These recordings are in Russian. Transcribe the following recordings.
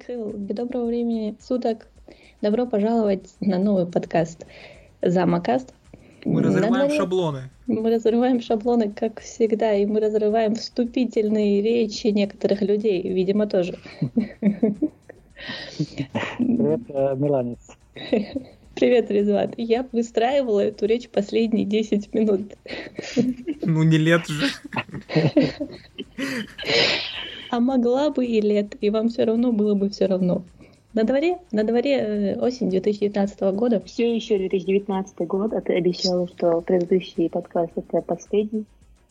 Михаил, доброго времени суток. Добро пожаловать на новый подкаст Замокаст. Мы разрываем дворе... шаблоны. Мы разрываем шаблоны, как всегда, и мы разрываем вступительные речи некоторых людей, видимо, тоже. Привет, э, Миланец. Привет, Резват. Я выстраивала эту речь последние 10 минут. Ну, не лет же. А могла бы и лет, и вам все равно было бы все равно. На дворе, на дворе э, осень 2019 года. Все еще 2019 год, а ты обещала, что предыдущий подкаст это последний.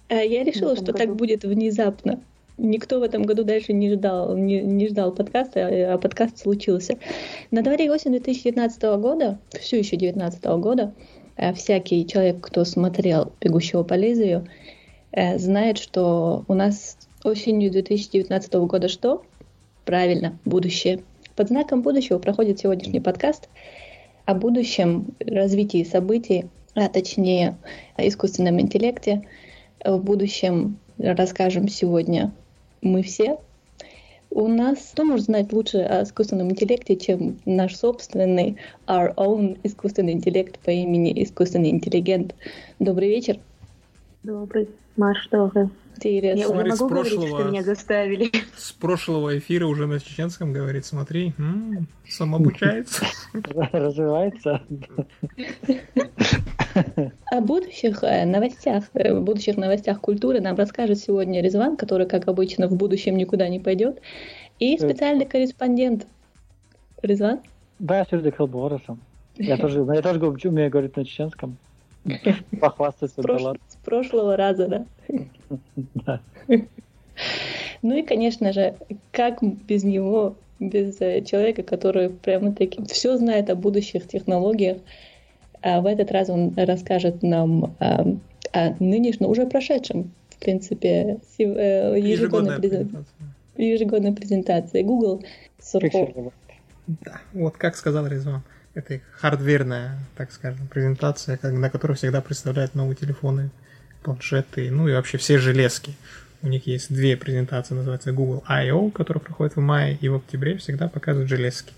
А я решила, что году. так будет внезапно. Никто в этом году дальше не ждал, не, не ждал подкаста, а, а подкаст случился. На дворе осень 2019 года, все еще 2019 года, э, всякий человек, кто смотрел «Бегущего по лезвию», э, знает, что у нас осенью 2019 года что? Правильно, будущее. Под знаком будущего проходит сегодняшний подкаст о будущем развитии событий, а точнее о искусственном интеллекте. В будущем расскажем сегодня мы все. У нас кто может знать лучше о искусственном интеллекте, чем наш собственный our own искусственный интеллект по имени искусственный интеллигент. Добрый вечер. Добрый. Маш, добрый. Интересно. Я Смотри, могу с прошлого, говорить, что меня заставили. С прошлого эфира уже на чеченском говорит. Смотри, м-м, самообучается. Развивается. О будущих э, новостях, э, будущих новостях культуры нам расскажет сегодня Резван, который, как обычно, в будущем никуда не пойдет, и э, специальный корреспондент. Резван? Да, я все Хелборосом. Я тоже, я тоже умею говорить на чеченском. Похвастаться, Прош... да С прошлого раза, да? Да. Ну и, конечно же, как без него, без э, человека, который прямо таки все знает о будущих технологиях, а в этот раз он расскажет нам о, о нынешнем, уже прошедшем, в принципе, э, ежегодной, презентации. ежегодной презентации Google Сурков. Да, вот как сказал Резван это хардверная, так скажем, презентация, на которой всегда представляют новые телефоны, планшеты, ну и вообще все железки. У них есть две презентации, называется Google I.O., которая проходит в мае, и в октябре всегда показывают железки.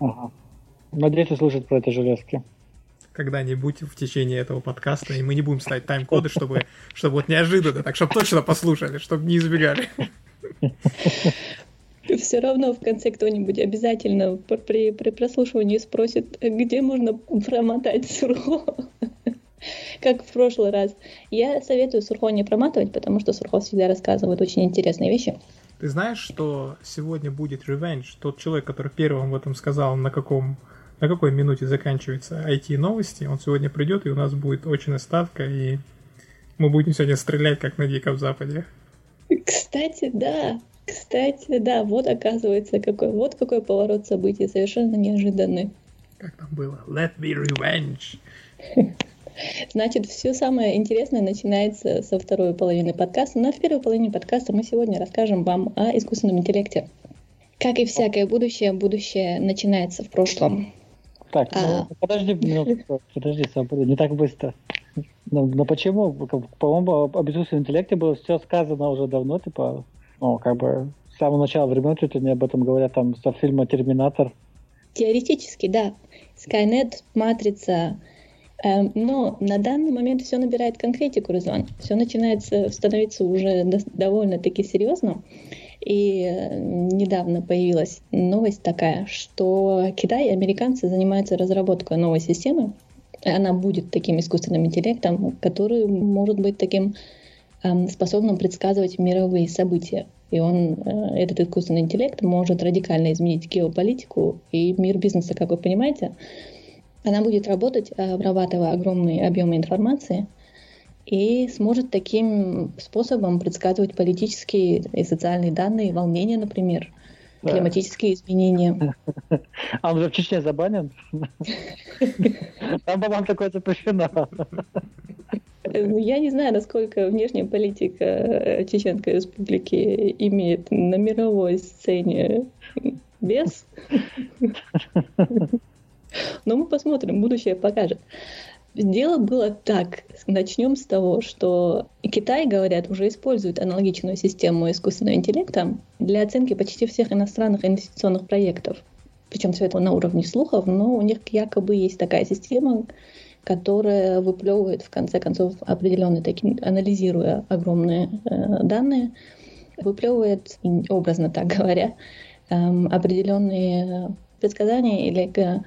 Ага. Надеюсь, слушать про эти железки. Когда-нибудь в течение этого подкаста, и мы не будем ставить тайм-коды, чтобы, чтобы вот неожиданно, так чтобы точно послушали, чтобы не избегали. все равно в конце кто-нибудь обязательно при, при прослушивании спросит, где можно промотать сурхо. Как в прошлый раз. Я советую сурхо не проматывать, потому что сурхо всегда рассказывает очень интересные вещи. Ты знаешь, что сегодня будет ревенж? Тот человек, который первым в этом сказал, на каком на какой минуте заканчивается IT-новости, он сегодня придет, и у нас будет очная ставка, и мы будем сегодня стрелять, как на Диком Западе. Кстати, да. Кстати, да, вот оказывается, какой, вот какой поворот событий, совершенно неожиданный. Как там было? Let me revenge. Значит, все самое интересное начинается со второй половины подкаста. Но в первой половине подкаста мы сегодня расскажем вам о искусственном интеллекте. Как и всякое будущее, будущее начинается в прошлом. Так, а... ну, подожди минутку, подожди, не так быстро. Но, но почему? По-моему, об искусственном интеллекте было все сказано уже давно, типа, ну, как бы с самого начала времен чуть ли не об этом говорят там со фильма «Терминатор». Теоретически, да. Скайнет, Матрица. Эм, но на данный момент все набирает конкретику, Руслан. Все начинает становиться уже довольно-таки серьезно. И э, недавно появилась новость такая, что Китай и американцы занимаются разработкой новой системы. Она будет таким искусственным интеллектом, который может быть таким Эм, способным предсказывать мировые события. И он, э, этот искусственный интеллект может радикально изменить геополитику и мир бизнеса, как вы понимаете. Она будет работать, э, обрабатывая огромные объемы информации, и сможет таким способом предсказывать политические и социальные данные, волнения, например, климатические изменения. А он же в Чечне забанен? Там, по-моему, такое запрещено. Ну, я не знаю, насколько внешняя политика э, Чеченской Республики имеет на мировой сцене вес. Но мы посмотрим, будущее покажет. дело было так. Начнем с того, что Китай, говорят, уже использует аналогичную систему искусственного интеллекта для оценки почти всех иностранных инвестиционных проектов. Причем все это на уровне слухов, но у них якобы есть такая система, которая выплевывает в конце концов определенные такие, анализируя огромные э, данные, выплевывает, образно так говоря, э, определенные предсказания или э,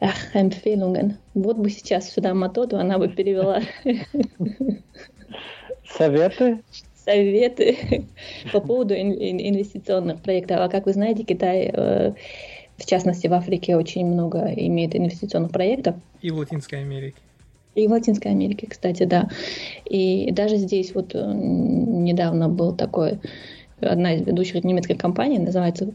ах, empfehlungen. Вот бы сейчас сюда Матоду, она бы перевела. Советы? Советы по поводу инвестиционных проектов. А как вы знаете, Китай, э, в частности в Африке, очень много имеет инвестиционных проектов. И в Латинской Америке. И в Латинской Америке, кстати, да. И даже здесь вот э, недавно был такой, одна из ведущих немецких компаний, называется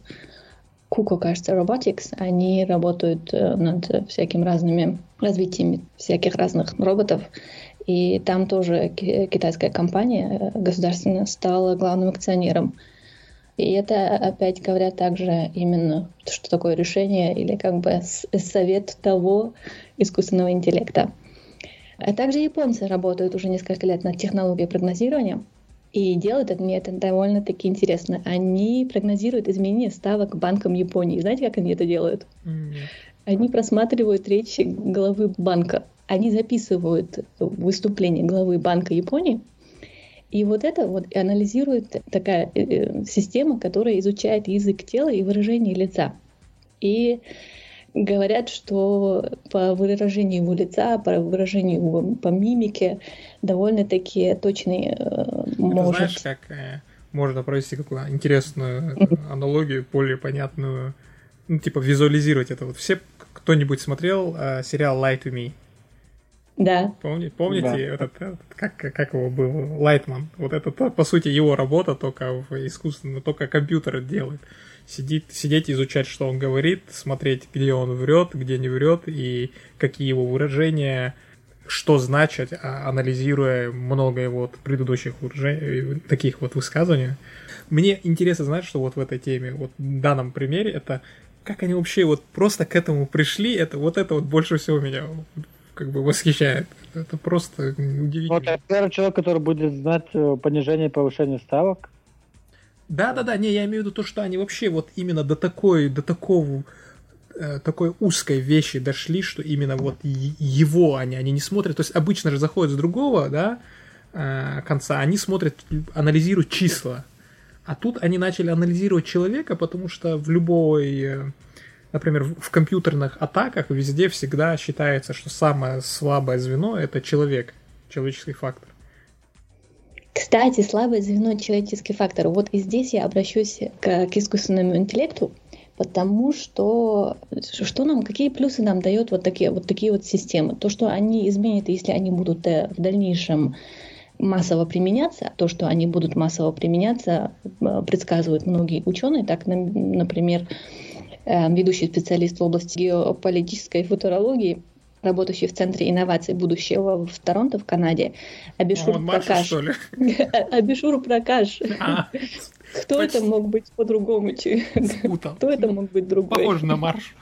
Kuko, кажется, Robotics, они работают э, над всякими разными развитиями всяких разных роботов. И там тоже китайская компания э, государственная стала главным акционером. И это опять говорят также именно, что такое решение или как бы совет того искусственного интеллекта. А также японцы работают уже несколько лет над технологией прогнозирования. И делают это, мне это довольно-таки интересно. Они прогнозируют изменение ставок банкам Японии. Знаете, как они это делают? Mm. Они просматривают речи главы банка. Они записывают выступление главы банка Японии. И вот это вот анализирует такая э, э, система, которая изучает язык тела и выражение лица. И говорят, что по выражению его лица, по выражению его, по мимике довольно-таки точные э, может... знаешь, как э, можно провести какую интересную аналогию, более понятную, ну, типа визуализировать это. Вот все кто-нибудь смотрел э, сериал Light to Me? Да. Помни, помните, да. Этот, этот, как, как его был, Лайтман? Вот это, по сути, его работа, только в искусственно, только компьютер делает сидит, сидеть, изучать, что он говорит, смотреть, где он врет, где не врет, и какие его выражения, что значат, а, анализируя много его вот предыдущих выражений, таких вот высказываний. Мне интересно знать, что вот в этой теме, вот в данном примере, это как они вообще вот просто к этому пришли, это вот это вот больше всего меня как бы восхищает. Это просто удивительно. Вот это первый человек, который будет знать э, понижение и повышение ставок. Да, да, да, не, я имею в виду то, что они вообще вот именно до такой, до такого э, такой узкой вещи дошли, что именно вот его они, они не смотрят, то есть обычно же заходят с другого, да, э, конца, они смотрят, анализируют числа, а тут они начали анализировать человека, потому что в любой, например, в компьютерных атаках везде всегда считается, что самое слабое звено это человек, человеческий фактор. Кстати, слабое звено человеческий фактор. Вот и здесь я обращусь к, к искусственному интеллекту, потому что что нам, какие плюсы нам дает вот такие вот такие вот системы? То, что они изменят, если они будут э, в дальнейшем массово применяться, то, что они будут массово применяться, э, предсказывают многие ученые. Так, например, ведущий специалист в области геополитической футурологии работающий в Центре инноваций будущего в Торонто, в Канаде, Абишур Он Пракаш. ли? Абишур Пракаш. А, Кто почти... это мог быть по-другому? Кто это мог быть другой? Похоже на марш.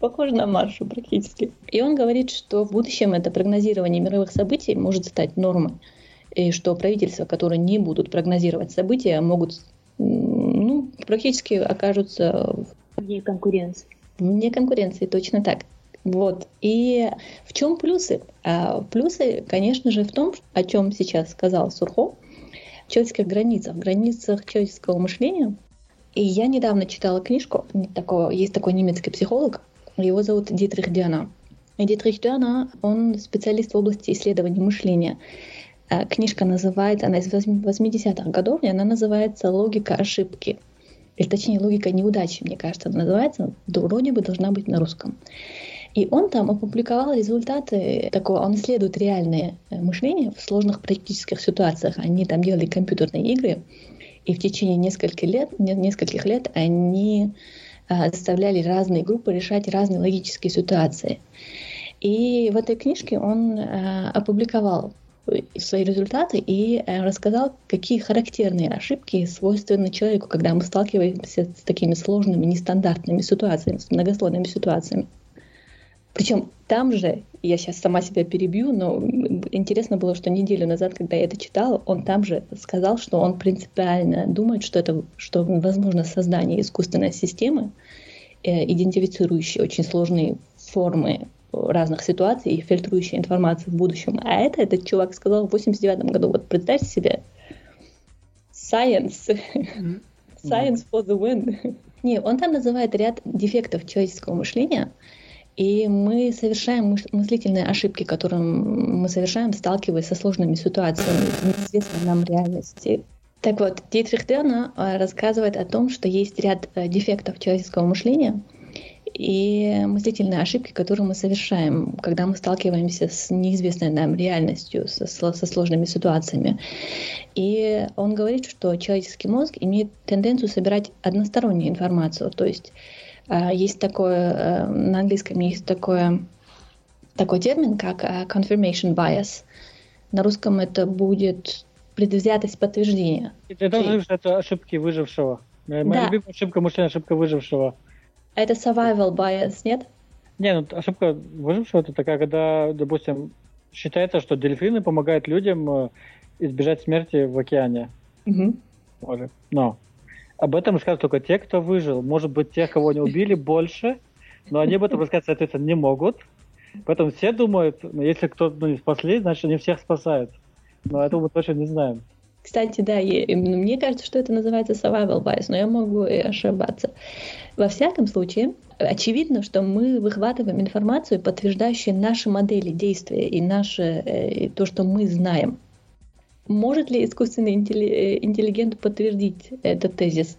Похоже на маршу практически. И он говорит, что в будущем это прогнозирование мировых событий может стать нормой. И что правительства, которые не будут прогнозировать события, могут ну, практически окажутся вне конкуренции. Вне конкуренции, точно так. Вот. И в чем плюсы? А плюсы, конечно же, в том, о чем сейчас сказал Сурхо, в человеческих границах, в границах человеческого мышления. И я недавно читала книжку, такого, есть такой немецкий психолог, его зовут Дитрих Дюна. И Дитрих Дюна, он специалист в области исследования мышления. А книжка называется, она из 80-х годов, и она называется «Логика ошибки». Или точнее, «Логика неудачи», мне кажется, называется. Вроде бы должна быть на русском. И он там опубликовал результаты такого, он исследует реальное э, мышление в сложных практических ситуациях. Они там делали компьютерные игры, и в течение нескольких лет, нескольких лет они а, заставляли разные группы решать разные логические ситуации. И в этой книжке он а, опубликовал свои результаты и э, рассказал, какие характерные ошибки свойственны человеку, когда мы сталкиваемся с такими сложными, нестандартными ситуациями, с многослойными ситуациями. Причем там же я сейчас сама себя перебью, но интересно было, что неделю назад, когда я это читала, он там же сказал, что он принципиально думает, что это, что возможно создание искусственной системы, э, идентифицирующей очень сложные формы разных ситуаций и фильтрующей информацию в будущем. А это этот чувак сказал в 89 году. Вот представьте себе, science, science for the win. Не, он там называет ряд дефектов человеческого мышления, и мы совершаем мыслительные ошибки, которые мы совершаем, сталкиваясь со сложными ситуациями в неизвестной нам реальности. Так вот, Дитрих Дерна э, рассказывает о том, что есть ряд э, дефектов человеческого мышления и мыслительные ошибки, которые мы совершаем, когда мы сталкиваемся с неизвестной нам реальностью, со, со сложными ситуациями. И он говорит, что человеческий мозг имеет тенденцию собирать одностороннюю информацию, то есть а, есть такое, э, на английском есть такое, такой термин, как э, confirmation bias. На русском это будет предвзятость подтверждения. Ты должен что это ошибки выжившего. Моя да. любимая ошибка мышления, ошибка выжившего. Это survival bias, нет? Не, ну ошибка выжившего это такая, когда, допустим, считается, что дельфины помогают людям э, избежать смерти в океане. Угу. Может. Но об этом расскажут только те, кто выжил. Может быть, тех, кого не убили, больше, но они об этом рассказать, соответственно, не могут. Поэтому все думают, ну, если кто-то ну, не спасли, значит, они всех спасают. Но этого мы точно не знаем. Кстати, да, я, мне кажется, что это называется survival bias, но я могу и ошибаться. Во всяком случае, очевидно, что мы выхватываем информацию, подтверждающую наши модели действия и наше, э, то, что мы знаем. Может ли искусственный э, интеллигент подтвердить этот тезис?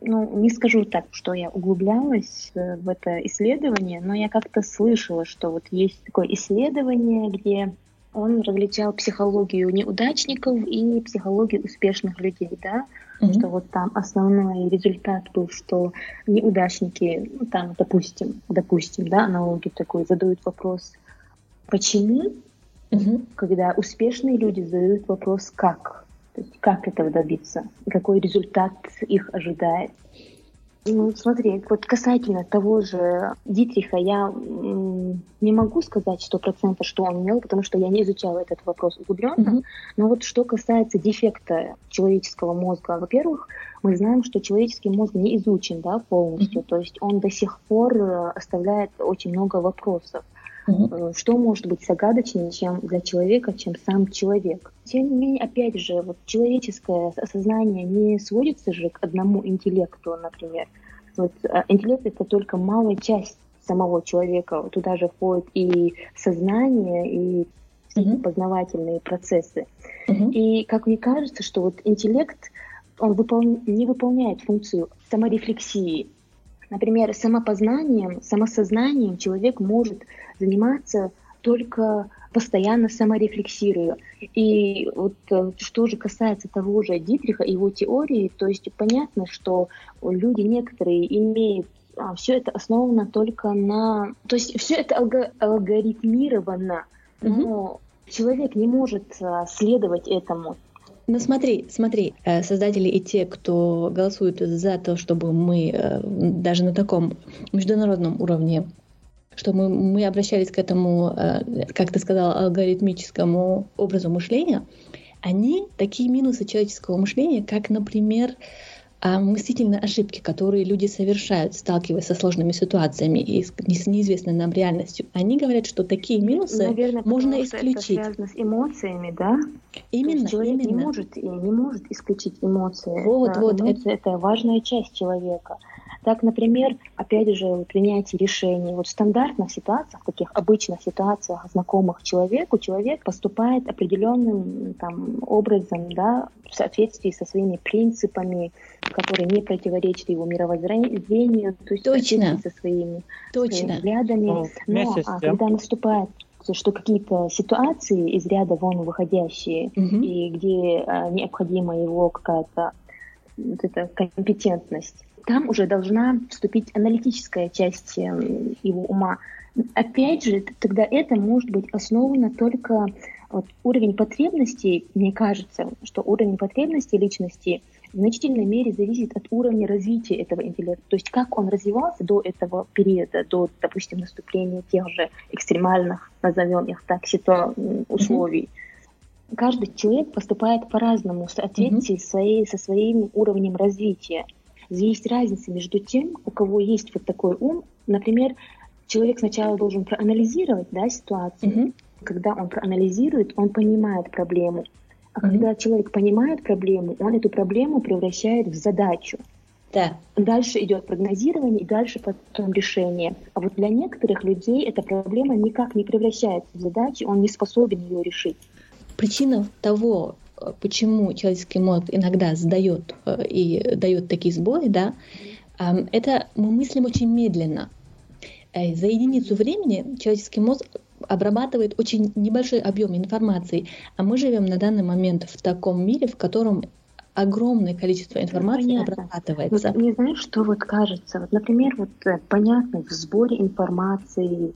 Ну, не скажу так, что я углублялась э, в это исследование, но я как-то слышала, что вот есть такое исследование, где он различал психологию неудачников и психологию успешных людей, да, mm-hmm. что вот там основной результат был, что неудачники, ну там, допустим, допустим, да, аналогию такой, задают вопрос, почему Угу. Когда успешные люди задают вопрос «как?», то есть как этого добиться, какой результат их ожидает. Ну, смотри, вот касательно того же Дитриха, я не могу сказать сто процентов, что он имел, потому что я не изучала этот вопрос углубленно. Mm-hmm. Но вот что касается дефекта человеческого мозга, во-первых, мы знаем, что человеческий мозг не изучен да, полностью, mm-hmm. то есть он до сих пор э, оставляет очень много вопросов. Угу. Что может быть загадочнее, чем для человека, чем сам человек? Тем не менее, опять же, вот человеческое сознание не сводится же к одному интеллекту, например. Вот, а интеллект это только малая часть самого человека. Туда же входит и сознание, и угу. познавательные процессы. Угу. И как мне кажется, что вот интеллект он выпол... не выполняет функцию саморефлексии. Например, самопознанием, самосознанием человек может заниматься только постоянно саморефлексируя. И вот э, что же касается того же Дитриха и его теории, то есть понятно, что люди некоторые имеют а, все это основано только на... То есть все это алго- алгоритмировано, но угу. человек не может а, следовать этому. Ну смотри, смотри, э, создатели и те, кто голосуют за то, чтобы мы э, даже на таком международном уровне что мы, мы обращались к этому, э, как ты сказала, алгоритмическому образу мышления, они такие минусы человеческого мышления, как, например, мыслительные ошибки, которые люди совершают, сталкиваясь со сложными ситуациями и с неизвестной нам реальностью, они говорят, что такие минусы Наверное, можно исключить. Это связано с эмоциями, да? Именно, человек именно. не может не может исключить эмоции. Вот, это, вот. Эмоции это... это важная часть человека. Так, например, опять же, принятие решений. Вот в стандартных ситуациях, в таких обычных ситуациях, знакомых человеку, человек поступает определенным там, образом, да, в соответствии со своими принципами, которые не противоречат его мировоззрению, то есть Точно. со своими, Точно. своими взглядами. Но а, когда наступает что какие-то ситуации из ряда вон выходящие, угу. и где а, необходима его какая-то вот эта компетентность, там уже должна вступить аналитическая часть эм, его ума. Опять же, тогда это может быть основано только Вот уровень потребностей, мне кажется, что уровень потребностей личности в значительной мере зависит от уровня развития этого интеллекта. То есть как он развивался до этого периода, до, допустим, наступления тех же экстремальных, назовем их так, ситуа- условий. Mm-hmm. Каждый человек поступает по-разному в соответствии mm-hmm. своей, со своим уровнем развития. Есть разница между тем, у кого есть вот такой ум, например, человек сначала должен проанализировать да, ситуацию. Mm-hmm. Когда он проанализирует, он понимает проблему. А mm-hmm. когда человек понимает проблему, он эту проблему превращает в задачу. Да. Дальше идет прогнозирование и дальше потом решение. А вот для некоторых людей эта проблема никак не превращается в задачу, он не способен ее решить. Причина того, почему человеческий мозг иногда сдает э, и дает такие сбои, да, это мы мыслим очень медленно. Э, за единицу времени человеческий мозг обрабатывает очень небольшой объем информации, а мы живем на данный момент в таком мире, в котором огромное количество информации ну, обрабатывается. Вот, мне знаешь, что вот кажется? Вот, например, вот э, понятно в сборе информации,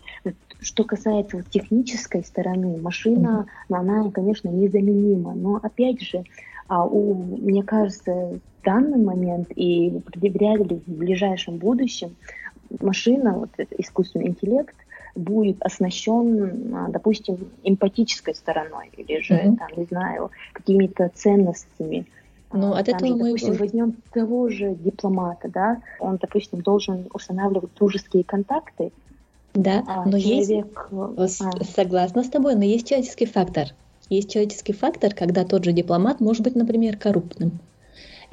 что касается технической стороны, машина, mm-hmm. она, конечно, незаменима, но опять же, а у, мне кажется, в данный момент и вряд ли в ближайшем будущем машина, вот искусственный интеллект, будет оснащен, а, допустим, эмпатической стороной или же, mm-hmm. там, не знаю, какими-то ценностями. Ну, от этого же, мы... Допустим, возьмем того же дипломата, да, он, допустим, должен устанавливать дружеские контакты. Да, а но человек... есть... А. Согласна с тобой, но есть человеческий фактор. Есть человеческий фактор, когда тот же дипломат может быть, например, корруптным.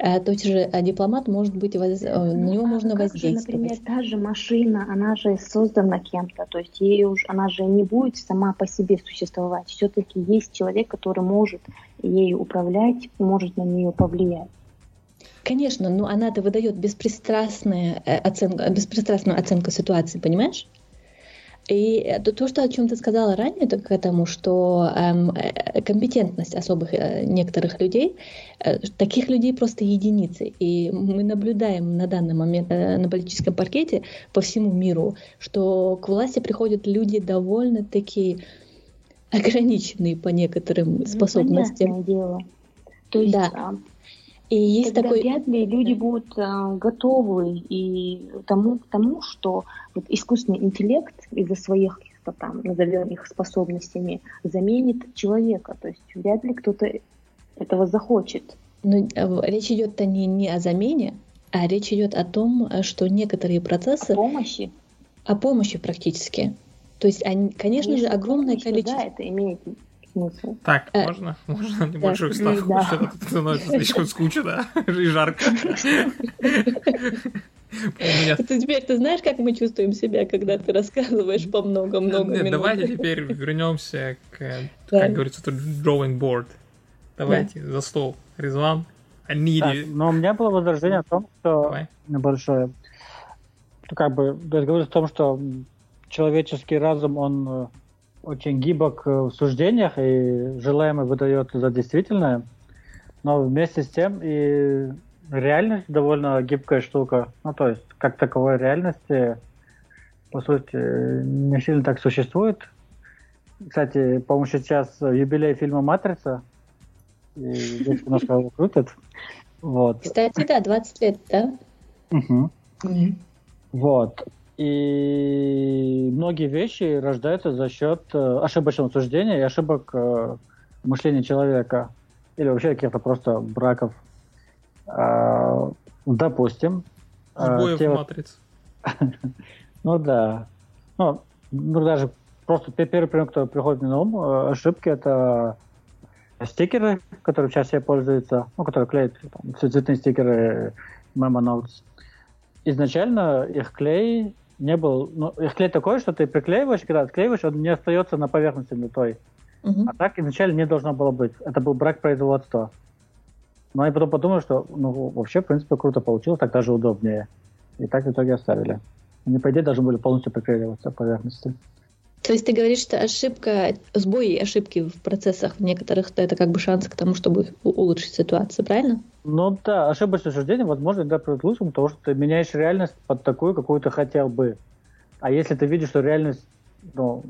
А тот же а дипломат может быть, воз... Э, на него ну, можно воздействовать. Же, например, та же машина, она же создана кем-то, то есть ей уж, она же не будет сама по себе существовать. Все-таки есть человек, который может ею управлять, может на нее повлиять. Конечно, но она-то выдает беспристрастную э, оценку, беспристрастную оценку ситуации, понимаешь? И то, что, о чем ты сказала ранее, это к этому, что эм, э, компетентность особых э, некоторых людей, э, таких людей просто единицы. И мы наблюдаем на данный момент э, на политическом паркете по всему миру, что к власти приходят люди довольно-таки ограниченные по некоторым ну, способностям. дело. То есть, да. И есть Тогда такой... вряд ли люди будут а, готовы и тому, к тому, что вот искусственный интеллект из-за своих каких-то там, назовем их способностями, заменит человека. То есть вряд ли кто-то этого захочет. Но э, речь идет-то не, не о замене, а речь идет о том, что некоторые процессы... О помощи? О помощи практически. То есть, они, конечно Если же, огромное количество... Да, это имеет смысл. Так, э, можно? Можно небольшую да, ставку? Да. Что-то становится слишком скучно и жарко. Меня... теперь ты знаешь, как мы чувствуем себя, когда ты рассказываешь по много-много минут? Давайте теперь вернемся к, как говорится, drawing board. Давайте за стол. Резван, Анири. Но у меня было возражение о том, что Давай. небольшое. Как бы, я говорю о том, что человеческий разум, он э, очень гибок в суждениях и желаемое выдает за действительное. Но вместе с тем и реальность довольно гибкая штука. Ну, то есть, как таковой реальности, по сути, не сильно так существует. Кстати, по-моему, сейчас юбилей фильма «Матрица», и здесь немножко его крутят. Вот. Кстати, да, 20 лет, да? Угу. Mm-hmm. Вот. И многие вещи рождаются за счет э, ошибочного суждения и ошибок э, мышления человека. Или вообще каких-то просто браков. Э, допустим. Сбоев те матриц. ну да. Ну, ну, даже просто первый пример, который приходит мне на ум, ошибки это стикеры, которые сейчас все пользуются, ну, которые клеят там, цветные стикеры Memo Notes. Изначально их клей не был... Ну, их клей такой, что ты приклеиваешь, когда отклеиваешь, он не остается на поверхности той. Угу. А так изначально не должно было быть. Это был брак производства. Но я потом подумал, что ну, вообще, в принципе, круто получилось, так даже удобнее. И так в итоге оставили. Они, по идее, должны были полностью приклеиваться поверхности. То есть ты говоришь, что ошибка, сбои и ошибки в процессах в некоторых, это как бы шанс к тому, чтобы улучшить ситуацию, правильно? Ну да, ошибочное суждение, возможно, да, приводит к лучшему, потому что ты меняешь реальность под такую, какую ты хотел бы. А если ты видишь, что реальность ну,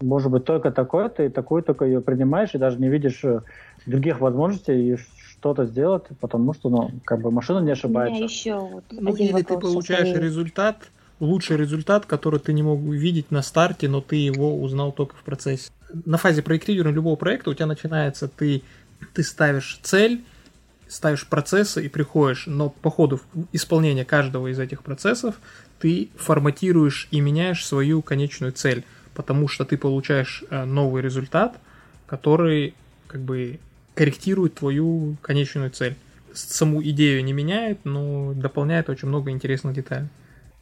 может быть только такое, ты такую только ее принимаешь и даже не видишь э, других возможностей и что-то сделать, потому что, ну, как бы машина не ошибается. У меня еще вот ну, или ты получаешь своей... результат, лучший результат, который ты не мог увидеть на старте, но ты его узнал только в процессе. На фазе проектирования любого проекта у тебя начинается, ты, ты ставишь цель, ставишь процессы и приходишь, но по ходу исполнения каждого из этих процессов ты форматируешь и меняешь свою конечную цель, потому что ты получаешь э, новый результат, который как бы корректирует твою конечную цель. Саму идею не меняет, но дополняет очень много интересных деталей.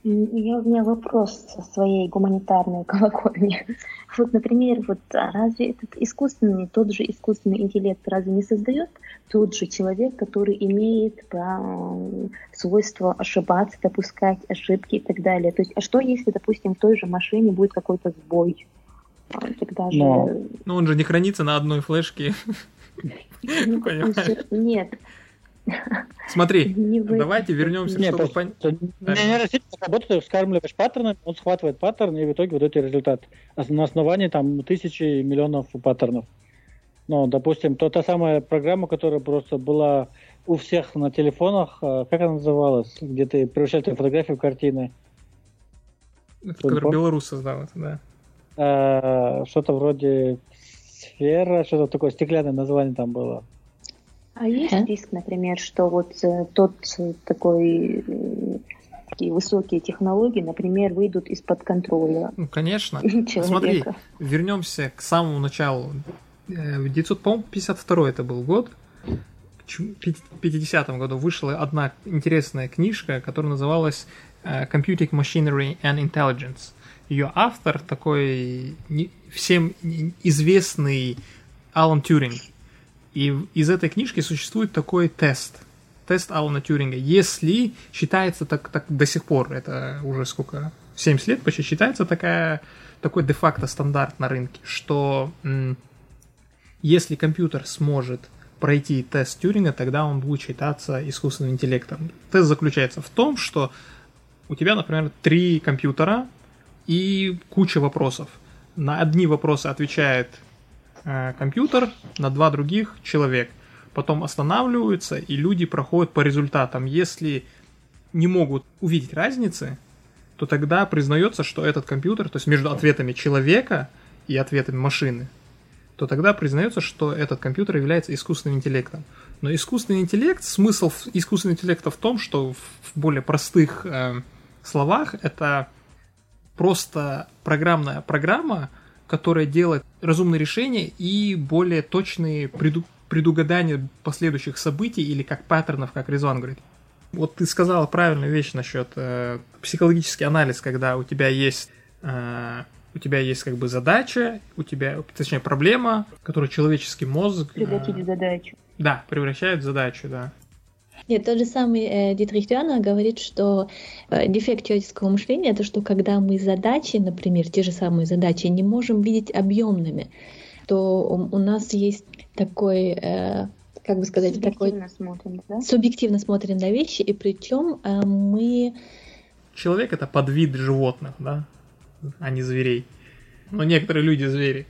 Я, у меня вопрос со своей гуманитарной колокольни. Вот, например, вот а разве этот искусственный, тот же искусственный интеллект разве не создает тот же человек, который имеет э, свойство ошибаться, допускать ошибки и так далее? То есть, а что если, допустим, в той же машине будет какой-то сбой? А, тогда же... Но... Ну, он же не хранится на одной флешке. Ну, нет, Смотри, не давайте вернемся, не, чтобы понять. Нейросеть работает, скармливаешь паттерны, он схватывает паттерн и в итоге выдает результат. На основании там тысячи миллионов паттернов. Ну, допустим, то та самая программа, которая просто была у всех на телефонах, а, как она называлась, где ты превращаешь фотографию в картины. Это, который Беларусь создал это, да. А, что-то вроде сфера, что-то такое, стеклянное название там было. А есть а? риск, например, что вот э, тот э, такой э, такие высокие технологии, например, выйдут из-под контроля. Ну, конечно. Человека. Смотри, вернемся к самому началу. В 952 это был год. В 50 году вышла одна интересная книжка, которая называлась Computing Machinery and Intelligence. Ее автор такой всем известный Алан Тюринг. И из этой книжки существует такой тест. Тест Алана Тюринга. Если считается так, так до сих пор, это уже сколько, 70 лет почти, считается такая, такой де-факто стандарт на рынке, что м- если компьютер сможет пройти тест Тюринга, тогда он будет считаться искусственным интеллектом. Тест заключается в том, что у тебя, например, три компьютера и куча вопросов. На одни вопросы отвечает Э, компьютер, на два других человек. Потом останавливаются, и люди проходят по результатам. Если не могут увидеть разницы, то тогда признается, что этот компьютер, то есть между ответами человека и ответами машины, то тогда признается, что этот компьютер является искусственным интеллектом. Но искусственный интеллект, смысл искусственного интеллекта в том, что в более простых э, словах это просто программная программа, которая делает разумные решения и более точные преду предугадания последующих событий или как паттернов, как Резван говорит. Вот ты сказала правильную вещь насчет э, психологический анализ, когда у тебя есть э, у тебя есть как бы задача, у тебя, точнее, проблема, которую человеческий мозг... Превратить э, в задачу. Да, превращает в задачу, да. Нет, тот же самый э, Дитрих Дюана говорит, что э, дефект человеческого мышления это что когда мы задачи, например, те же самые задачи, не можем видеть объемными, то у, у нас есть такой, э, как бы сказать, субъективно такой смотрим, да? субъективно смотрим на вещи, и причем э, мы человек это подвид животных, да, а не зверей. Но некоторые люди звери.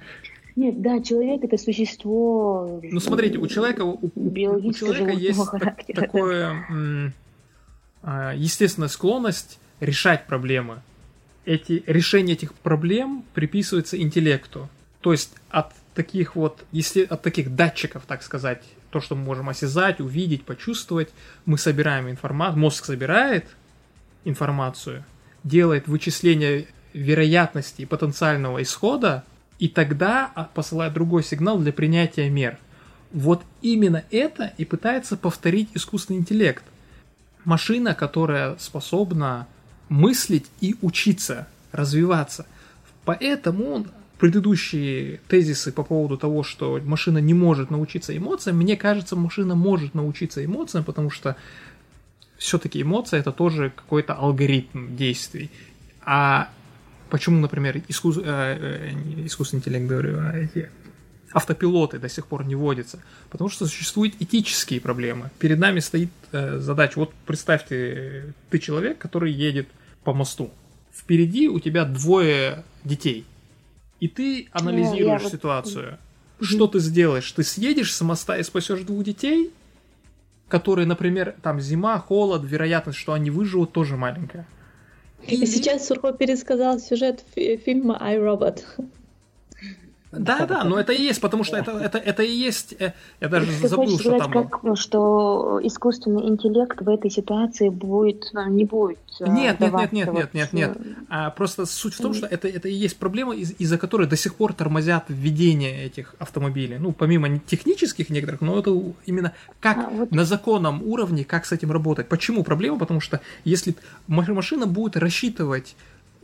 Нет, да, человек это существо. Ну смотрите, у человека у, у человека есть характера, такое да. естественная склонность решать проблемы. Эти решение этих проблем приписывается интеллекту. То есть от таких вот, если от таких датчиков, так сказать, то, что мы можем осязать, увидеть, почувствовать, мы собираем информацию, мозг собирает информацию, делает вычисление вероятности потенциального исхода и тогда а, посылает другой сигнал для принятия мер. Вот именно это и пытается повторить искусственный интеллект. Машина, которая способна мыслить и учиться, развиваться. Поэтому предыдущие тезисы по поводу того, что машина не может научиться эмоциям, мне кажется, машина может научиться эмоциям, потому что все-таки эмоция это тоже какой-то алгоритм действий. А Почему, например, искус... э, э, искусственный интеллект, говорю, а эти автопилоты до сих пор не вводятся? Потому что существуют этические проблемы. Перед нами стоит э, задача. Вот представьте, ты человек, который едет по мосту. Впереди у тебя двое детей. И ты анализируешь ну, ситуацию. Вот... Что ты сделаешь? Ты съедешь с моста и спасешь двух детей, которые, например, там зима, холод, вероятность, что они выживут, тоже маленькая. И сейчас Сурко пересказал сюжет фильма «I, Robot». Да, да, но это и есть, потому что это, это, это и есть, э, я даже Ты забыл, что сказать, там... Как, что искусственный интеллект в этой ситуации будет, э, не будет э, Нет, нет, нет, нет, нет, нет, нет. А просто суть в том, что это, это и есть проблема, из- из-за которой до сих пор тормозят введение этих автомобилей. Ну, помимо технических некоторых, но это именно как а, вот... на законном уровне, как с этим работать. Почему проблема? Потому что если машина будет рассчитывать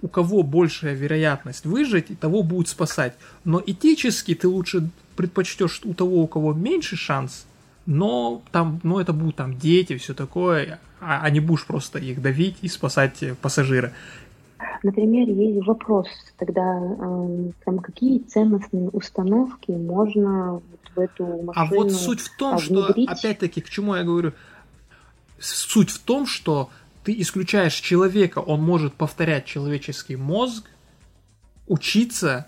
у кого большая вероятность выжить, того будет спасать. Но этически ты лучше предпочтешь у того, у кого меньше шанс, но там, но это будут там дети, все такое, а, а не будешь просто их давить и спасать пассажира. Например, есть вопрос тогда, э, там, какие ценностные установки можно вот в эту машину А вот суть в том, внедрить? что, опять-таки, к чему я говорю, суть в том, что ты исключаешь человека, он может повторять человеческий мозг, учиться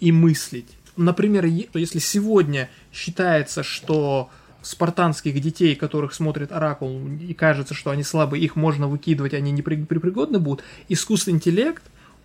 и мыслить. Например, если сегодня считается, что спартанских детей, которых смотрит Оракул, и кажется, что они слабые, их можно выкидывать, они не пригодны будут, искусственный интеллект,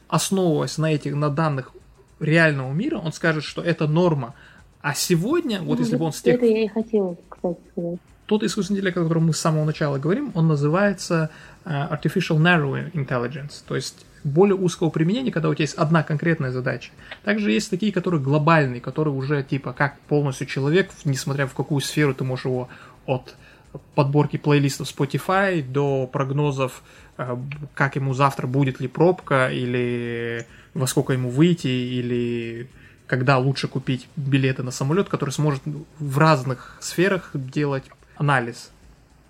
основываясь на этих, на данных реального мира, он скажет, что это норма. А сегодня, вот ну, если бы он с тех... Это я и хотела, кстати, сказать. Тот искусственный интеллект, о котором мы с самого начала говорим, он называется uh, Artificial Narrow Intelligence, то есть более узкого применения, когда у тебя есть одна конкретная задача. Также есть такие, которые глобальные, которые уже типа как полностью человек, несмотря в какую сферу ты можешь его от подборки плейлистов Spotify до прогнозов, э, как ему завтра будет ли пробка, или во сколько ему выйти, или когда лучше купить билеты на самолет, который сможет в разных сферах делать анализ,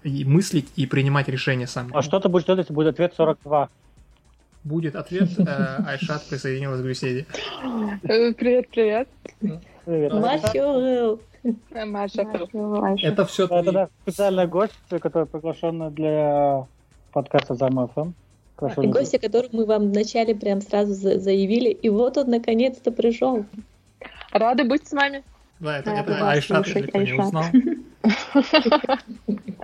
и мыслить и принимать решения сам. А что ты будешь делать, если будет ответ 42? Будет ответ, э, Айшат присоединилась к беседе. Э, привет, привет. Привет. Маша. Маша. Это все Это да, специальный гость, который приглашен для подкаста Зам ФМ. И гостя, который мы вам вначале прям сразу заявили, и вот он наконец-то пришел. Рады быть с вами. Да, это, это Айшат, если кто не узнал.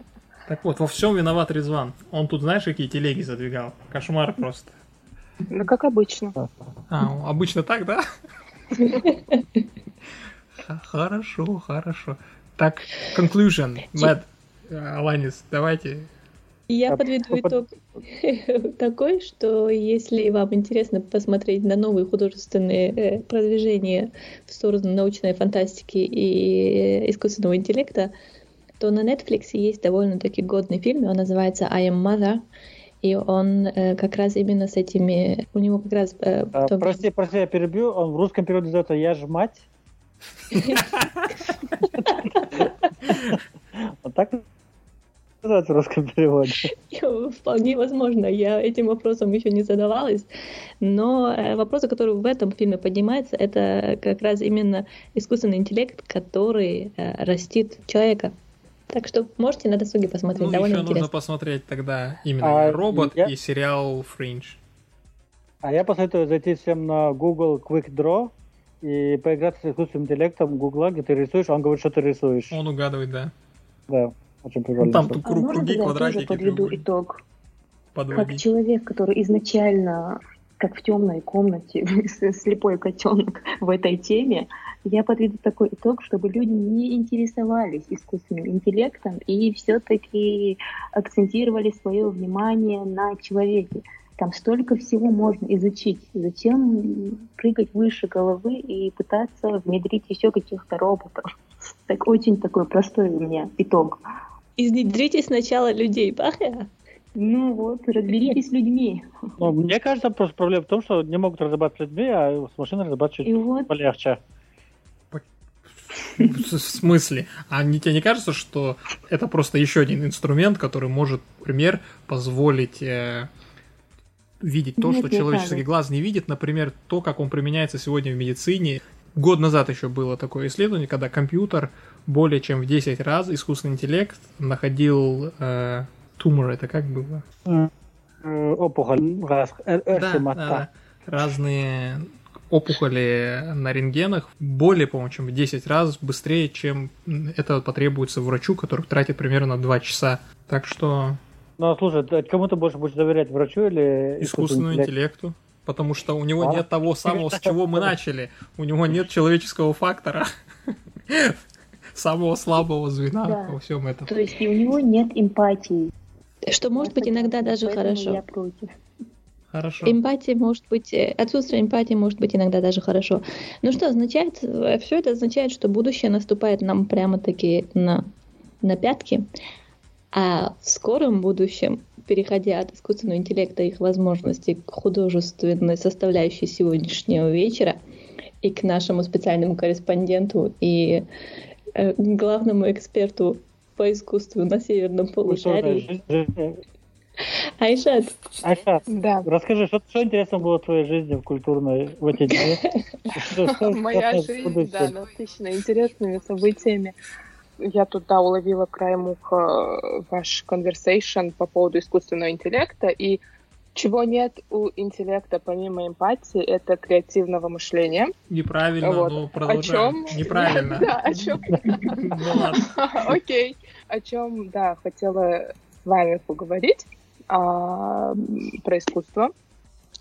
Так вот, во всем виноват Резван. Он тут, знаешь, какие телеги задвигал? Кошмар просто. Ну, как обычно. А, обычно так, да? Хорошо, хорошо. Так, conclusion, Мэтт, Аланис, давайте. Я подведу итог такой, что если вам интересно посмотреть на новые художественные э, продвижения в сторону научной фантастики и э, искусственного интеллекта, то на Netflix есть довольно-таки годный фильм, он называется I Am Mother, и он э, как раз именно с этими, у него как раз... Э, а, том... Прости, прости, я перебью, он в русском переводе называется «Я ж мать». Вот так называется в русском переводе? Вполне возможно. Я этим вопросом еще не задавалась. Но э, вопрос, который в этом фильме поднимается, это как раз именно искусственный интеллект, который э, растит человека. Так что можете на досуге посмотреть, ну, довольно еще интересно. нужно посмотреть тогда именно а, робот я... и сериал Fringe. А я посоветую зайти всем на Google Quick Draw и поиграться с искусственным интеллектом Google, где ты рисуешь, он говорит, что ты рисуешь. Он угадывает, да. Да, очень прикольно. Ну, там тут круг, а круги, можно квадратики. Я тоже подведу итог. Подводить. Как человек, который изначально как в темной комнате, слепой котенок в этой теме, я подведу такой итог, чтобы люди не интересовались искусственным интеллектом и все-таки акцентировали свое внимание на человеке. Там столько всего можно изучить. Зачем прыгать выше головы и пытаться внедрить еще каких-то роботов? Так очень такой простой у меня итог. Изнедрите сначала людей, пахя. Ну вот, разберитесь с людьми. Ну, мне кажется, просто проблема в том, что не могут разрабатывать людьми, а с машиной разрабатывать чуть вот. полегче. В смысле? А не, тебе не кажется, что это просто еще один инструмент, который может, например, позволить э, видеть то, Нет, что человеческий кажется. глаз не видит, например, то, как он применяется сегодня в медицине. Год назад еще было такое исследование, когда компьютер более чем в 10 раз искусственный интеллект находил э, тумор, это как было? Опухоль, раз, да, да, разные опухоли на рентгенах более, по-моему, чем в 10 раз быстрее, чем это потребуется врачу, который тратит примерно 2 часа. Так что Ну, а слушай, кому ты больше будешь доверять, врачу или искусственному интеллекту. Потому что у него А? нет того самого, с чего мы начали. У него нет человеческого фактора. Самого слабого звена Да. во всем этом. То есть и у него нет эмпатии. Что может быть иногда даже Поэтому хорошо. Я против. Хорошо. Эмпатия может быть, э, отсутствие эмпатии может быть иногда даже хорошо. Ну что означает, все это означает, что будущее наступает нам прямо-таки на, на пятки, а в скором будущем, переходя от искусственного интеллекта и их возможностей к художественной составляющей сегодняшнего вечера и к нашему специальному корреспонденту и э, главному эксперту по искусству на Северном полушарии. Айшат, Айша, Да. расскажи, что, что интересно было в твоей жизни в культурной в эти дни? Моя жизнь, да, насыщена интересными событиями. Я тут, да, уловила краем уха ваш conversation по поводу искусственного интеллекта, и чего нет у интеллекта помимо эмпатии, это креативного мышления. Неправильно, Вот. но О продолжаем. чем? Неправильно. Да, о чем? Ну. Окей. О чем, да, хотела с вами поговорить а, про искусство.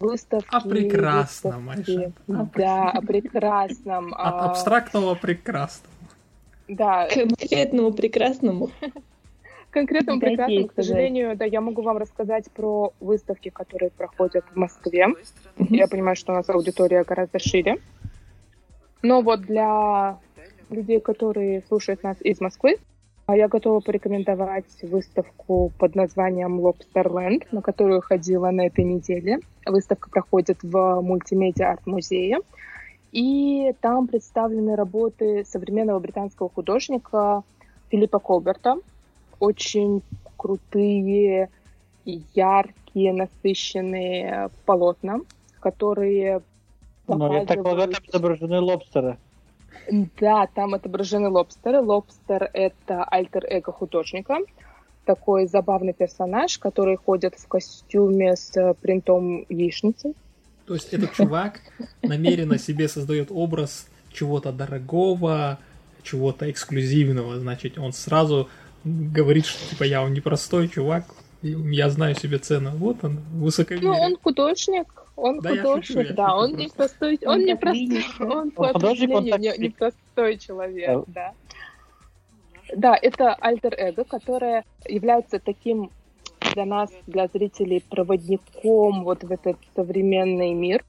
Выставки. О прекрасном, выставки. Айша. Да, о прекрасном. От а, абстрактного прекрасного. Да, конкретному прекрасному. Конкретном прекрасном, ей к сожалению, да, я могу вам рассказать про выставки, которые проходят в Москве. Я понимаю, что у нас аудитория гораздо шире. Но вот для людей, которые слушают нас из Москвы, а я готова порекомендовать выставку под названием Lobsterland, на которую ходила на этой неделе. Выставка проходит в мультимедиа арт-музее. И там представлены работы современного британского художника Филиппа Колберта. Очень крутые, яркие, насыщенные полотна, которые Ну, я так полагаю, там показывают- изображены лобстеры. да, там отображены лобстеры. Лобстер — это альтер-эго художника. Такой забавный персонаж, который ходит в костюме с принтом яичницы. То есть этот чувак намеренно себе создает образ чего-то дорогого, чего-то эксклюзивного. Значит, он сразу говорит, что типа я он непростой чувак, я знаю себе цену. Вот он, Ну, высокомерие. он художник, он Да, я художник, шучу, я да, шучу он не просто. простой, он Он не так простой, видит, да? он по художник, он определению так не, не видит. простой человек, да. Да, это альтер-эго, которое является таким для нас, для зрителей, проводником вот в этот современный мир.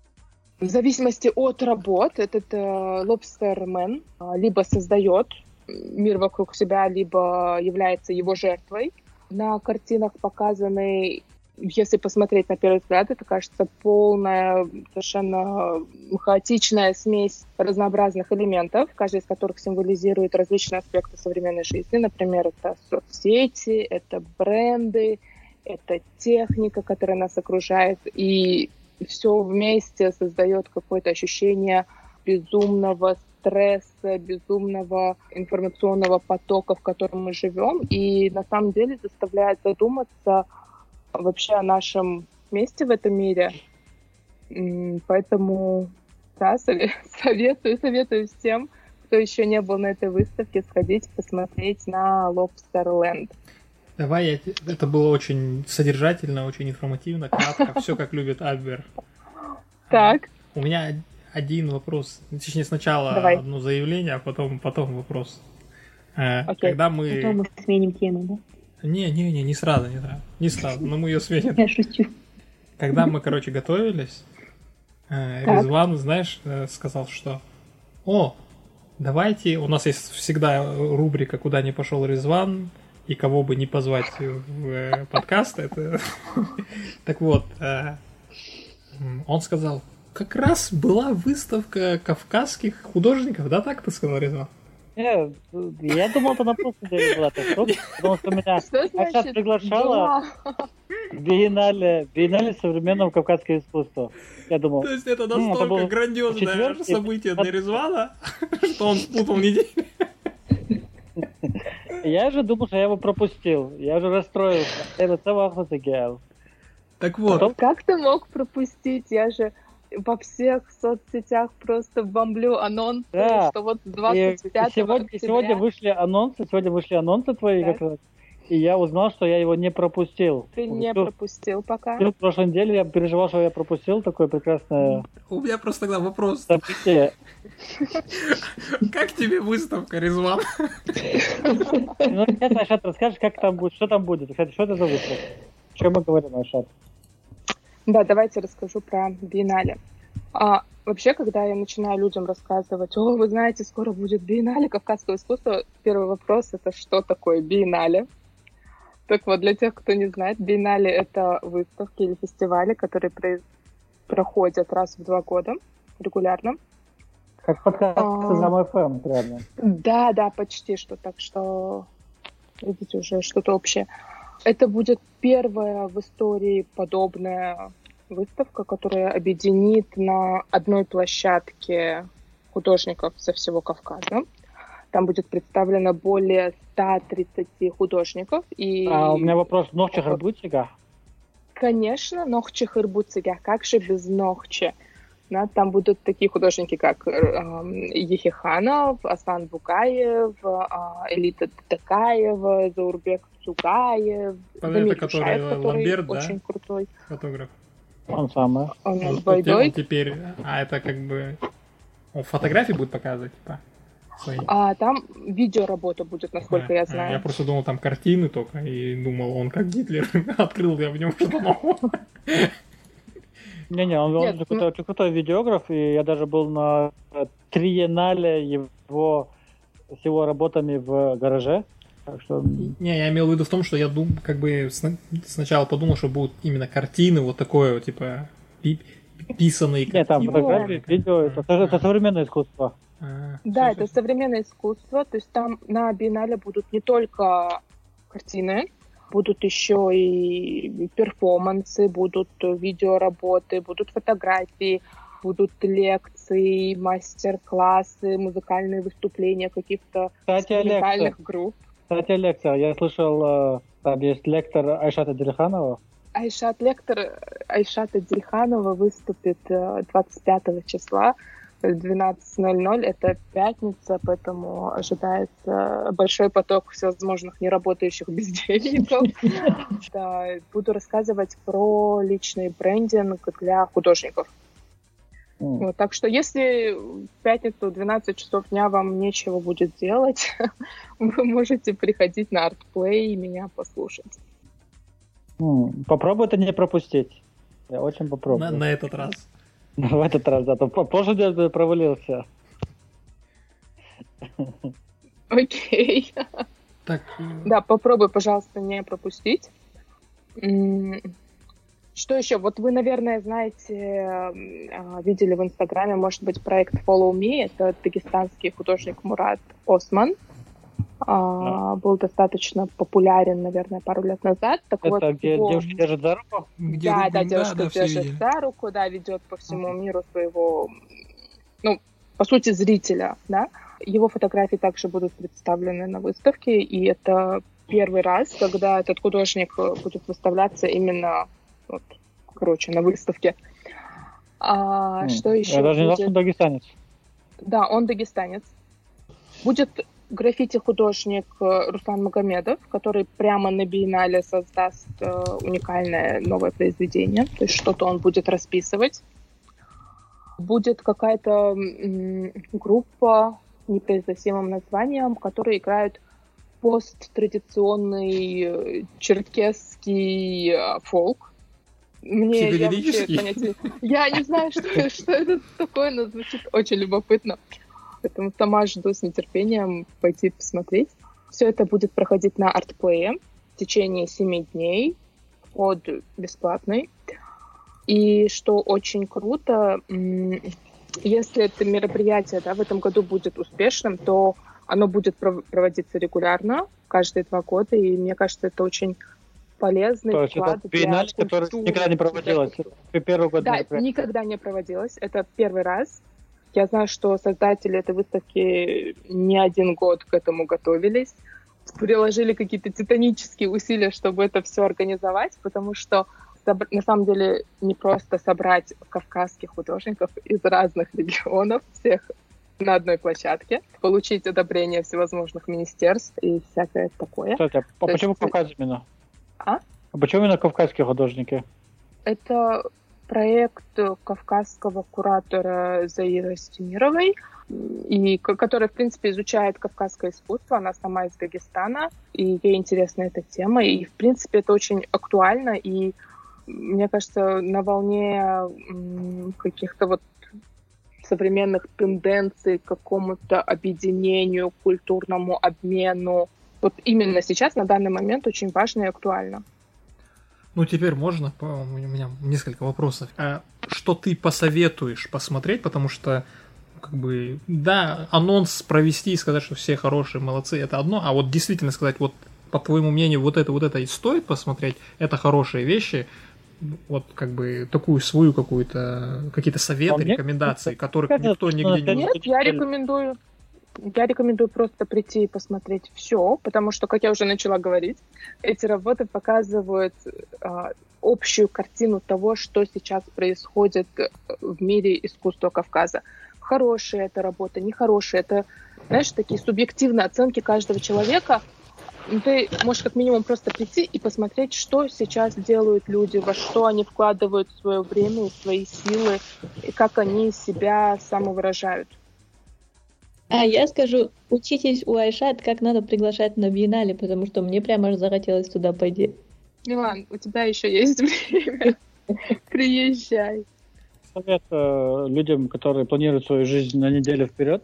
В зависимости от работ этот э, лобстермен э, либо создает мир вокруг себя, либо является его жертвой. На картинах показаны, если посмотреть на первый взгляд, это кажется полная, совершенно хаотичная смесь разнообразных элементов, каждый из которых символизирует различные аспекты современной жизни. Например, это соцсети, это бренды, это техника, которая нас окружает, и все вместе создает какое-то ощущение безумного стресса, безумного информационного потока, в котором мы живем, и на самом деле заставляет задуматься вообще о нашем месте в этом мире. Поэтому, да, сове- советую, советую всем, кто еще не был на этой выставке, сходить, посмотреть на Lobsterland. Давай, я... это было очень содержательно, очень информативно, кратко, все как любит Альбер. Так, У меня один вопрос, точнее сначала Давай. одно заявление, а потом, потом вопрос. Э, Окей. Когда мы... Потом мы сменим тему, да? Не, не, не, не сразу, не сразу, не сразу, но мы ее сменим. Я шучу. Когда мы, короче, готовились, э, Так. Резван, знаешь, э, сказал, что «О, давайте, у нас есть всегда рубрика «Куда не пошел Резван», и кого бы не позвать в подкаст, это... Так вот, он сказал, как раз была выставка кавказских художников, да, так ты сказал, Резван? Не, я думал, это на прошлой неделе была потому что меня значит приглашала биеннале, биеннале современного кавказского искусства. Я думал, То есть это настолько было грандиозное событие для Резвана, что он спутал неделю. я же думал, что я его пропустил. Я же расстроился. Это целый гел. Так вот, Потом- Как ты мог пропустить? Я же во всех соцсетях просто бомблю анонсы, Да. что вот И 25 сегодня, октября... сегодня вышли анонсы, сегодня вышли анонсы твои, Да. как раз, и я узнал, что я его не пропустил. Ты не Всю- пропустил пока. всю прошлой неделе я переживал, что я пропустил такое прекрасное У меня просто тогда вопрос. Как тебе выставка, Резван? Ну, нет, Айшат, расскажешь, как там будет, что там будет. Кстати, что это за выставка? Чем мы говорим, Айшат? Да, давайте расскажу про биеннале. А, вообще, когда я начинаю людям рассказывать, о, вы знаете, скоро будет биеннале кавказского искусства, первый вопрос это что такое биеннале? Так вот, для тех, кто не знает, биеннале это выставки или фестивали, которые про- проходят раз в два года регулярно. Как подкаст А. из АМФМ, реально. Да, да, почти что. Так что, видите, уже что-то общее. Это будет первая в истории подобная выставка, которая объединит на одной площадке художников со всего Кавказа. Там будет представлено более 130 художников. И, А у меня вопрос, Нохча Харбутига? конечно, Нохче Хырбуцега, как же без Нохче? Да, там будут такие художники, как эм, Ехиханов, Асан Букаев, а, Элита Такаева, Заурбек Это Дамир который который Ламберт, да? очень крутой. Фотограф. Он самый. Он Он, с Байдой. он теперь... А, это как бы... Он фотографии будет показывать, типа? Свои. А там видеоработа будет, насколько А, я а, знаю. Я просто думал, там картины только, и думал, он как Гитлер. Открыл я в нем что-то новое. Не-не, он, он Нет, очень, крутой, очень крутой видеограф, и я даже был на триеннале его с его работами в гараже. Так что Не, я имел в виду в том, что я дум, как бы сна- сначала подумал, что будут именно картины, вот такое, вот, типа, пи- писанные нет, там картины. фотографии, видео, это, это современное искусство. А, Да, всё, это современное искусство. То есть там на биеннале будут не только картины, будут еще и перформансы, будут видеоработы, будут фотографии, будут лекции, мастер-классы, музыкальные выступления каких-то Кстати, инструментальных групп. Кстати, лекция. Я слышал, э, там есть лектор Айшата Дельханова. Айшат лектор Айшата Дельханова выступит э, 25 числа в 12.00. Это пятница, поэтому ожидается большой поток всевозможных неработающих бездельников. Буду рассказывать про личный брендинг для художников. М. Вот, так что если в пятницу в 12 часов дня вам нечего будет делать, вы можете приходить на артплей и меня послушать. М, Попробуй это не пропустить. Я очень На, попробую. на этот раз. В этот раз, да. то по- Прошлый день я провалился. Окей. Так, м, Да, попробуй, пожалуйста, не пропустить. Что еще? Вот вы, наверное, знаете, м, а, видели в Инстаграме, может быть, проект Follow Me. Это дагестанский художник Мурат Осман. А, Был достаточно популярен, наверное, пару лет назад. Так вот, Это где его- девушка держит за руку? где да, да, девушка да, держит за руку, да, ведет по всему миру своего, ну, по сути, зрителя, да. Его фотографии также будут представлены на выставке, и это первый раз, когда этот художник э, будет выставляться именно, вот, короче, на выставке. А, М, что еще Я даже не знал, что он дагестанец. Да, он дагестанец. Будет граффити-художник э, Руслан Магомедов, который прямо на биеннале создаст э, уникальное новое произведение, то есть что-то он будет расписывать. Будет какая-то м, группа с непроизносимым названием, которые играют посттрадиционный э, черкесский э, фолк. Мне я вообще понятия- я не знаю, что, что это такое, но звучит очень любопытно. Поэтому сама жду с нетерпением пойти посмотреть. Все это будет проходить на артплее в течение семи дней. Вход бесплатный. И что очень круто, если это мероприятие да, в этом году будет успешным, то оно будет пров- проводиться регулярно, каждые два года. И мне кажется, это очень полезный То есть это биеннале, которое никогда не проводилось. Первый год Да, никогда не проводилось. Это первый раз. Я знаю, что создатели этой выставки не один год к этому готовились. Приложили какие-то титанические усилия, чтобы это все организовать, потому что на самом деле не просто собрать кавказских художников из разных регионов, всех на одной площадке, получить одобрение всевозможных министерств и всякое такое. Кстати, а почему есть... Кавказ именно? А? а почему именно кавказские художники? Это проект кавказского куратора Заира Стемировой, и которая, в принципе, изучает кавказское искусство. Она сама из Дагестана, и ей интересна эта тема. И, в принципе, это очень актуально, и мне кажется, на волне каких-то вот современных тенденций к какому-то объединению, культурному обмену. Вот именно сейчас, на данный момент, очень важно и актуально. Ну, теперь можно, у меня несколько вопросов. А что ты посоветуешь посмотреть, потому что как бы, да, анонс провести и сказать, что все хорошие, молодцы, это одно, а вот действительно сказать, вот по твоему мнению, вот это, вот это и стоит посмотреть, это хорошие вещи, вот как бы такую свою какую-то, какие-то советы, а рекомендации, которых никто нигде не... Нет, я рекомендую я рекомендую просто прийти и посмотреть все, потому что, как я уже начала говорить, эти работы показывают э, общую картину того, что сейчас происходит в мире искусства Кавказа. Хорошая это работа, нехорошая. Это, знаешь, такие субъективные оценки каждого человека. Ну, ты можешь как минимум просто прийти и посмотреть, что сейчас делают люди, во что они вкладывают свое время свои силы, и как они себя самовыражают. А я скажу, учитесь у Айшат, как надо приглашать на биеннале, потому что мне прямо аж захотелось туда пойти. Милан, у тебя еще есть время. Приезжай. Совет э, людям, которые планируют свою жизнь на неделю вперед,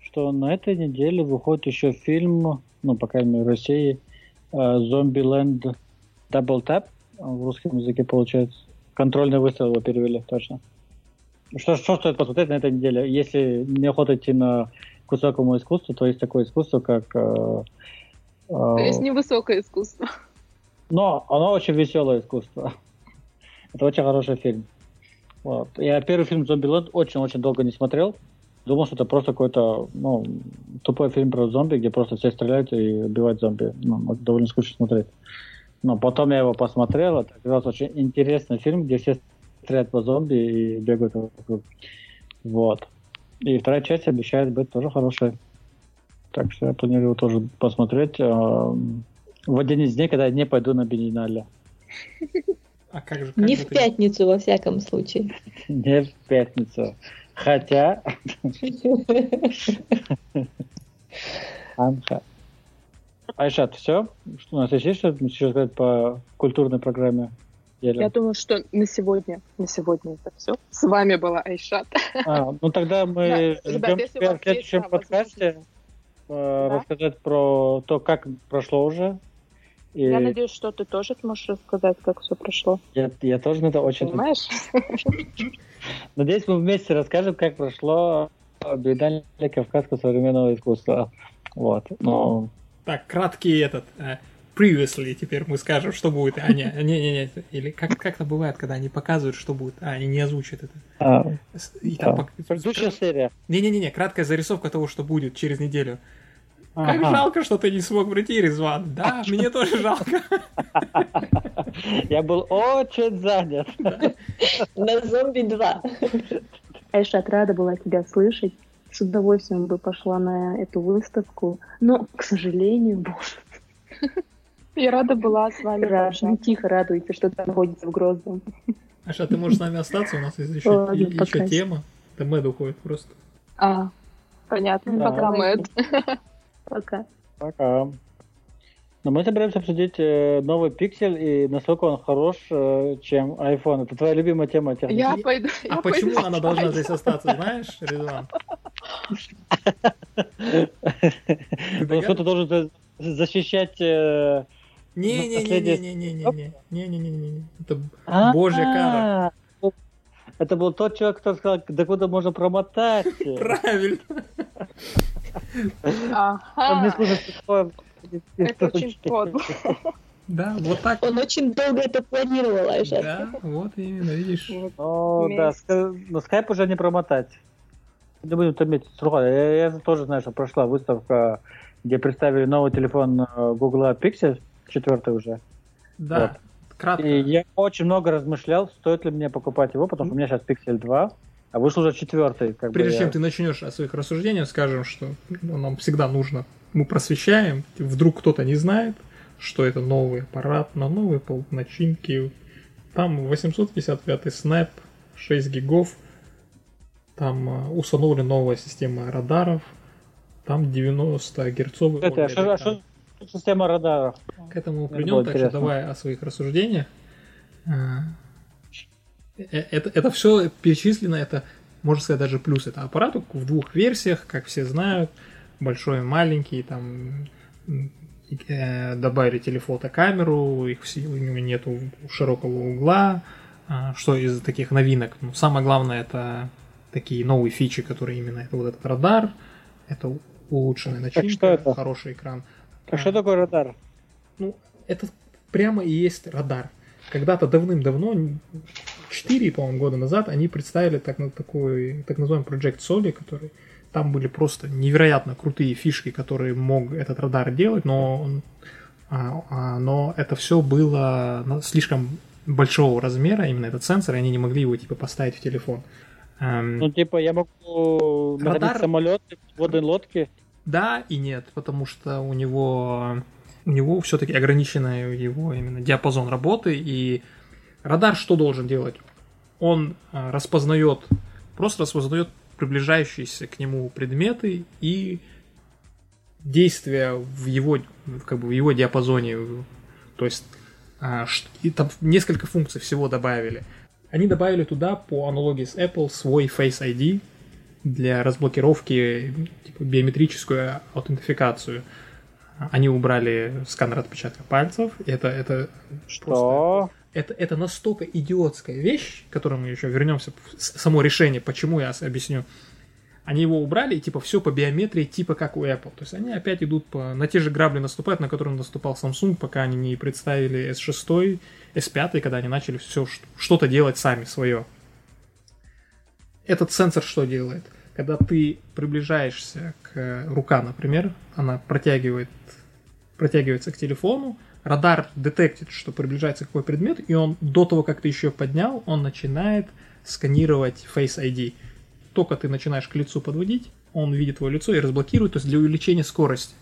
что на этой неделе выходит еще фильм, ну, по крайней мере, в России, Зомбиленд э, Double Tap, в русском языке получается. Контрольный выстрел его перевели, точно. Что, что стоит посмотреть на этой неделе? Если не охота идти на к высокому искусству, то есть такое искусство, как... Э, э, то есть невысокое искусство. Но оно очень веселое искусство. Это очень хороший фильм. Вот. Я первый фильм «Зомбиленд» очень-очень долго не смотрел. Думал, что это просто какой-то ну, тупой фильм про зомби, где просто все стреляют и убивают зомби. Ну, довольно скучно смотреть. Но потом я его посмотрел. Это раз очень интересный фильм, где все стреляют по зомби и бегают вокруг. Вот. И вторая часть обещает быть тоже хорошей. Так что я планирую тоже посмотреть э, в один из дней, когда я не пойду на Биеннале. А как же, как не в пятницу, во всяком случае. Не в пятницу. Хотя... Анха. Айшат, все? Что у нас есть что-то еще сказать по культурной программе? Еля. Я думаю, что на сегодня, на сегодня это все. С вами была Айшат. А, ну тогда мы да, ждем ребят, тебя в следующем подкасте э, да? рассказать про то, как прошло уже. И... Я надеюсь, что ты тоже сможешь рассказать, как все прошло. Я, я тоже на это очень... Понимаешь? Надеюсь, мы вместе расскажем, как прошло биеннале Кавказского современного искусства. Вот. Но... Так, краткий этот э, previously, теперь мы скажем, что будет. А, не, не, не, не. Или как, как это бывает, когда они показывают, что будет. А, они не озвучат это. А, И там да. пок... Предыдущая серия. Не-не-не, краткая зарисовка того, что будет через неделю. Ага. Как жалко, что ты не смог прийти, Резван. Да, мне тоже жалко. Я был очень занят. На зомби 2. Айшат, рада была тебя слышать. С удовольствием бы пошла на эту выставку. Но, к сожалению, боже, я рада была с вами. Рад, ну, тихо радуйте, что там находится в Грозном. Аша, ты можешь с нами остаться? У нас есть еще, Ладно, еще тема. Да Мэд уходит просто. А, понятно. Да. Пока, Мэд. Пока. Пока. Но мы собираемся обсудить э, новый пиксель и насколько он хорош, э, чем iPhone. Это твоя любимая тема техники. Я пойду. А я почему пойду она должна здесь остаться, знаешь, Ризван? Потому что ты должен защищать э, не-не-не-не-не-не-не-не-не-не. Это божья кара. Это был тот человек, который сказал, да куда можно промотать. Правильно. Ага. Это очень подло. Да, вот так. Он очень долго это планировал, Айша. Да, вот именно, видишь. О, да, но скайп уже не промотать. Не будем томить. Я, я тоже знаю, что прошла выставка, где представили новый телефон Google Pixel, четвертый уже. Да. Вот. кратко. И я очень много размышлял, стоит ли мне покупать его, потому что у меня сейчас Pixel 2, а вышел уже четвертый. Как Прежде бы чем я... ты начнешь о своих рассуждениях, скажем, что ну, нам всегда нужно, мы просвещаем, вдруг кто-то не знает, что это новый аппарат на новой пол- начинке. Там 855 Snap, 6 гигов, там э, установлена новая система радаров, там 90 герцовый Кстати, а что, а что система радаров? К этому было так что давай о своих рассуждениях. А, э- Это, это все перечислено, это, можно сказать, даже плюс. Это аппарат в двух версиях, как все знают, большой и маленький, там э, добавили телефотокамеру, их у него нету широкого угла, а, что из таких новинок. Ну, самое главное, это такие новые фичи, которые именно это вот этот радар, это улучшенная начинка, это? хороший экран. А что такое радар? Ну, это прямо и есть радар. Когда-то давным-давно, 4, по-моему, года назад, они представили так, такой, так называемый Project Soli, который там были просто невероятно крутые фишки, которые мог этот радар делать, но, он- а, а, но это все было слишком большого размера, именно этот сенсор, и они не могли его типа поставить в телефон. Эм, Ну, типа, я могу Радар- самолеты, водные лодки. Да и нет, потому что у него у него все-таки ограниченный его именно диапазон работы и радар что должен делать? Он а, распознает просто распознает приближающиеся к нему предметы и действия в его как бы в его диапазоне, то есть ш- и там несколько функций всего добавили. Они добавили туда по аналогии с Apple свой Face ID для разблокировки типа, биометрическую аутентификацию. Они убрали сканер отпечатка пальцев. Это, это, Что? это, это настолько идиотская вещь, к которой мы еще вернемся, само решение, почему я объясню. Они его убрали, и типа все по биометрии, типа как у Apple. То есть они опять идут по, на те же грабли наступают, на которые наступал Samsung, пока они не представили S6, S5, когда они начали все что-то делать сами свое. Этот сенсор что делает? Когда ты приближаешься к рука, например, она протягивает, протягивается к телефону, радар детектит, что приближается какой предмет, и он до того, как ты еще поднял, он начинает сканировать Face ID. Только ты начинаешь к лицу подводить, он видит твое лицо и разблокирует, то есть для увеличения скорости.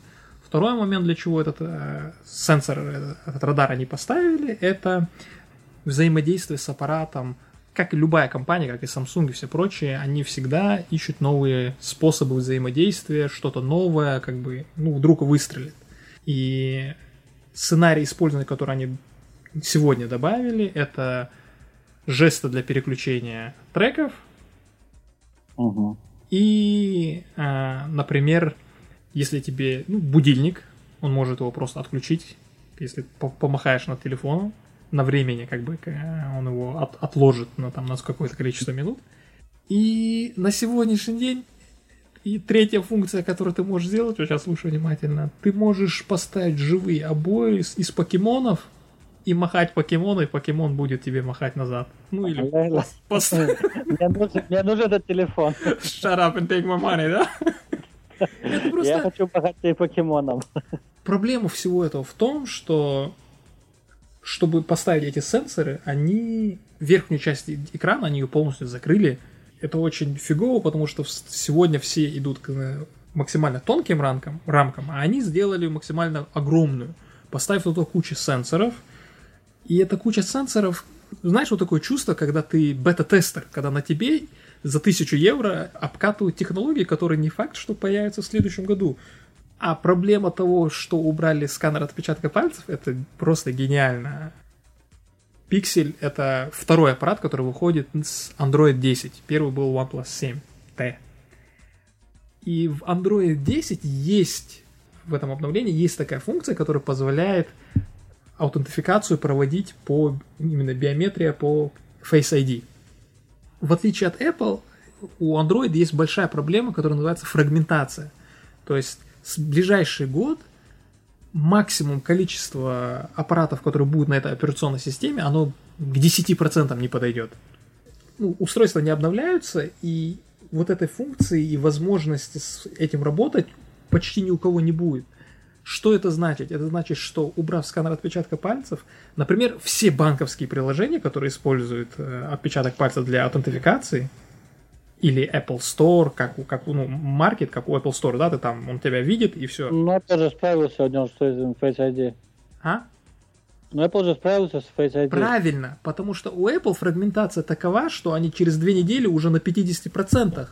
Второй момент, для чего этот э, сенсор, этот радар они поставили, это взаимодействие с аппаратом. Как и любая компания, как и Samsung и все прочие, они всегда ищут новые способы взаимодействия, что-то новое, как бы, ну, вдруг выстрелит. И сценарий использования, который они сегодня добавили, это жесты для переключения треков, Угу. и, а, например, если тебе ну, будильник, он может его просто отключить, если по- помахаешь над телефоном на времени, как бы э, он его от- отложит на, там, на какое-то количество минут. И на сегодняшний день и третья функция, которую ты можешь сделать, вот сейчас слушай внимательно, ты можешь поставить живые обои из, из покемонов и махать покемону, и покемон будет тебе махать назад. Ну или Мне нужен, этот телефон. shut up and take my money, да? Я хочу погать покемоном. Проблема всего этого в том, что чтобы поставить эти сенсоры, они верхнюю часть экрана, они ее полностью закрыли. Это очень фигово, потому что сегодня все идут к э, максимально тонким рамкам, рамкам, а они сделали максимально огромную. Поставив туда кучу сенсоров, и эта куча сенсоров, знаешь, вот такое чувство, когда ты бета-тестер, когда на тебе за тысячу евро обкатывают технологии, которые не факт, что появятся в следующем году. А проблема того, что убрали сканер отпечатка пальцев, это просто гениально. Pixel — это второй аппарат, который выходит с Android 10. Первый был OnePlus 7T. И в Android 10 есть, в этом обновлении есть такая функция, которая позволяет аутентификацию проводить по именно биометрия по Face ID. В отличие от Apple, у Android есть большая проблема, которая называется фрагментация. То есть с ближайший год максимум количества аппаратов, которые будут на этой операционной системе, оно к 10% не подойдет. Ну, устройства не обновляются, и вот этой функции и возможности с этим работать почти ни у кого не будет. Что это значит? Это значит, что убрав сканер отпечатка пальцев, например, все банковские приложения, которые используют э, отпечаток пальца для аутентификации, или Apple Store, как у, как у, ну, маркет, как у Apple Store, да, ты там, он тебя видит и все. Ну, Apple же справился что из Face ID. А? Ну, Apple же справился с Face ID. Правильно, потому что у Apple фрагментация такова, что они через две недели уже на 50%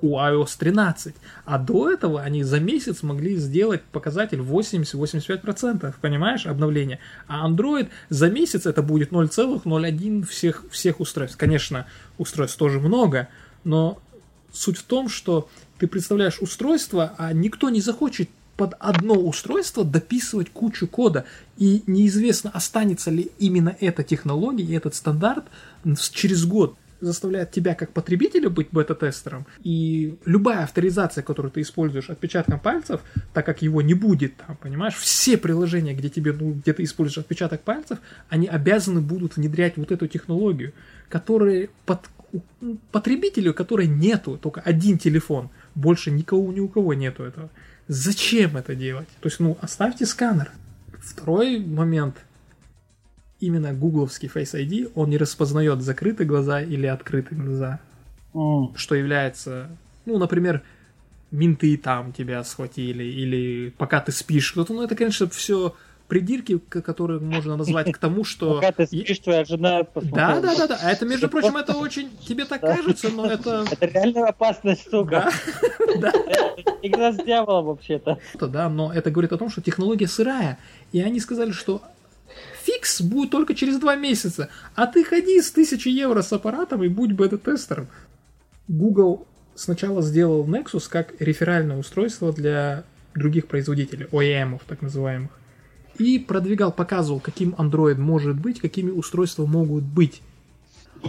у iOS 13. А до этого они за месяц могли сделать показатель 80-85%, понимаешь, обновления. А Android за месяц это будет 0,01 всех, всех устройств. Конечно, устройств тоже много, но суть в том, что ты представляешь устройство, а никто не захочет под одно устройство дописывать кучу кода. И неизвестно, останется ли именно эта технология и этот стандарт через год заставляет тебя как потребителя быть бета-тестером, и любая авторизация, которую ты используешь отпечатком пальцев, так как его не будет там, понимаешь, все приложения, где тебе, ну, где ты используешь отпечаток пальцев, они обязаны будут внедрять вот эту технологию, которая под потребителю, который нету, только один телефон, больше никого, ни у кого нету этого. Зачем это делать? То есть, ну, оставьте сканер. Второй момент. Именно гугловский Face ID, он не распознает закрытые глаза или открытые глаза. Mm. Что является, ну, например, менты там тебя схватили, или пока ты спишь. Ну, это, конечно, все придирки, которые можно назвать к тому, что... Пока ты спишь, твоя жена Да, да, да, да. А это, между прочим, это очень... Тебе так кажется, но это... Это реально опасная штука. Да. Игра с дьяволом вообще-то. Да, но это говорит о том, что технология сырая. И они сказали, что фикс будет только через два месяца. А ты ходи с тысячи евро с аппаратом и будь бета-тестером. Google сначала сделал Nexus как реферальное устройство для других производителей, OEM, так называемых и продвигал, показывал, каким Android может быть, какими устройства могут быть.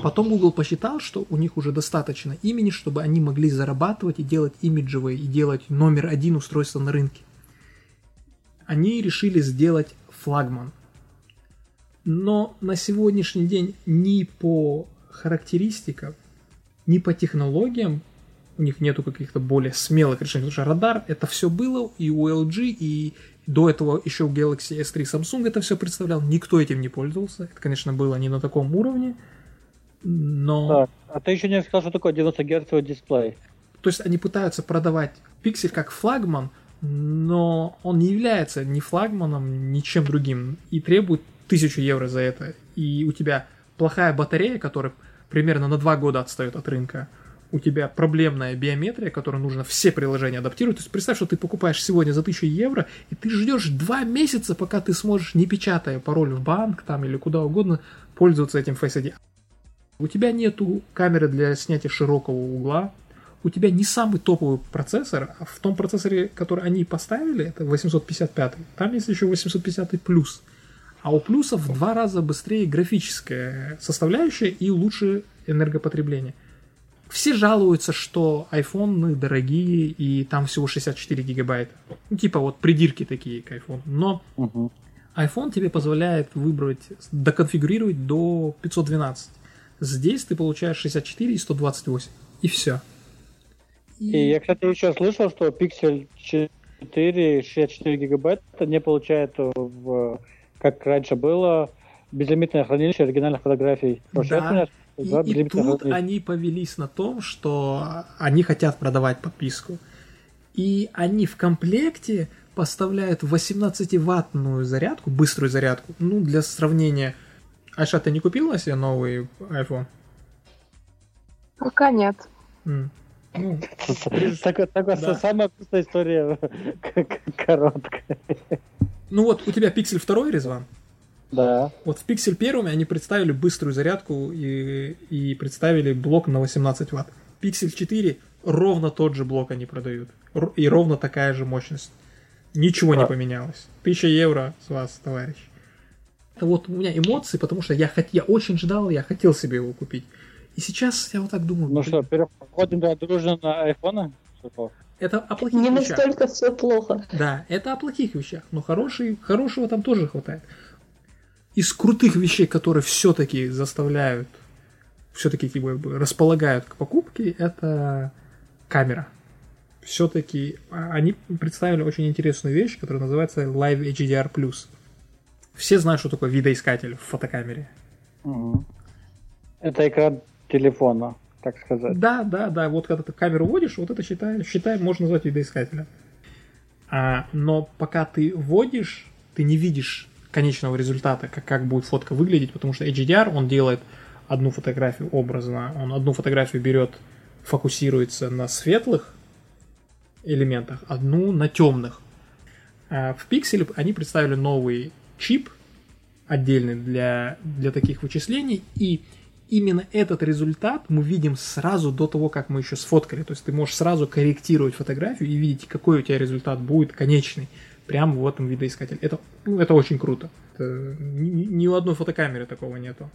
Потом Google посчитал, что у них уже достаточно имени, чтобы они могли зарабатывать и делать имиджевые, и делать номер один устройство на рынке. Они решили сделать флагман. Но на сегодняшний день ни по характеристикам, ни по технологиям у них нету каких-то более смелых решений. Потому что радар, это все было и у LG, и до этого еще в Galaxy S3 Samsung это все представлял, никто этим не пользовался. Это, конечно, было не на таком уровне, но... Так, а ты еще не сказал, что такое 90 Гц дисплей. То есть они пытаются продавать пиксель как флагман, но он не является ни флагманом, ни чем другим и требует тысячу евро за это. И у тебя плохая батарея, которая примерно на два года отстает от рынка, у тебя проблемная биометрия, которую нужно все приложения адаптировать. То есть представь, что ты покупаешь сегодня за 1000 евро, и ты ждешь два месяца, пока ты сможешь, не печатая пароль в банк там или куда угодно, пользоваться этим Face ID. У тебя нету камеры для снятия широкого угла, у тебя не самый топовый процессор, а в том процессоре, который они поставили, это 855, там есть еще 850 плюс. А у плюсов в два раза быстрее графическая составляющая и лучше энергопотребление – все жалуются, что iPhone дорогие и там всего 64 гигабайта. Ну, типа вот придирки такие к iPhone. Но iPhone тебе позволяет выбрать, доконфигурировать до 512. Здесь ты получаешь 64 и 128. И все. И, и я, кстати, еще слышал, что Pixel 4 64 гигабайта не получает, в, как раньше было, безлимитное хранилище оригинальных фотографий. Да. И, и тут они повелись на том, что они хотят продавать подписку. И они в комплекте поставляют 18-ваттную зарядку, быструю зарядку. Ну, для сравнения. Айша, ты не купила себе новый iPhone? Пока нет. Mm. Ну, такая да. самая вкусная история короткая. Ну вот, у тебя Pixel 2, Резван? Да. Вот в Pixel 1 они представили быструю зарядку и, и представили блок на 18 ватт. Pixel 4 ровно тот же блок они продают. И ровно такая же мощность. Ничего а. не поменялось. Тысяча евро с вас, товарищ. Это вот у меня эмоции, потому что я, хот... я очень ждал, я хотел себе его купить. И сейчас я вот так думаю. Ну что, переходим да, дружно на айфона? Это о плохих Не вещах. настолько все плохо. Да, это о плохих вещах, но хороший, хорошего там тоже хватает из крутых вещей, которые все-таки заставляют, все-таки как бы располагают к покупке, это камера. все-таки а, они представили очень интересную вещь, которая называется Live HDR+. Все знают, что такое видоискатель в фотокамере. Угу. Это экран телефона, так сказать. Да, да, да. Вот когда ты камеру вводишь, вот это считай, считай можно назвать видоискателем. А, но пока ты вводишь, ты не видишь конечного результата, как, как будет фотка выглядеть, потому что HDR, он делает одну фотографию образно, он одну фотографию берет, фокусируется на светлых элементах, одну на темных. А в пикселе они представили новый чип, отдельный для, для таких вычислений, и именно этот результат мы видим сразу до того, как мы еще сфоткали. То есть ты можешь сразу корректировать фотографию и видеть, какой у тебя результат будет конечный прямо в этом видоискателе. Это, ну, это очень круто. Это, ни, ни у одной фотокамеры такого нету.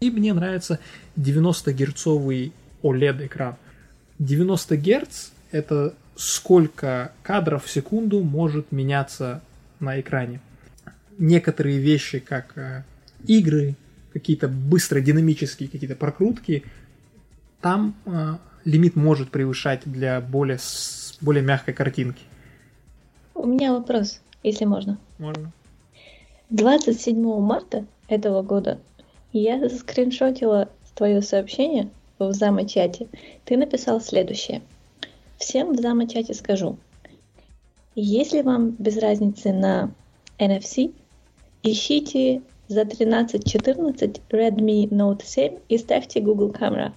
И мне нравится 90-герцовый OLED-экран. 90 Гц – это сколько кадров в секунду может меняться на экране. Некоторые вещи, как э, игры, какие-то быстро динамические какие-то прокрутки, там э, лимит может превышать для более, более мягкой картинки. У меня вопрос, если можно. Можно. 27 марта этого года я скриншотила твое сообщение в замочате. Ты написал следующее. Всем в замочате скажу. Если вам без разницы на NFC, ищите за 13-14 Redmi Note 7 и ставьте Google Camera.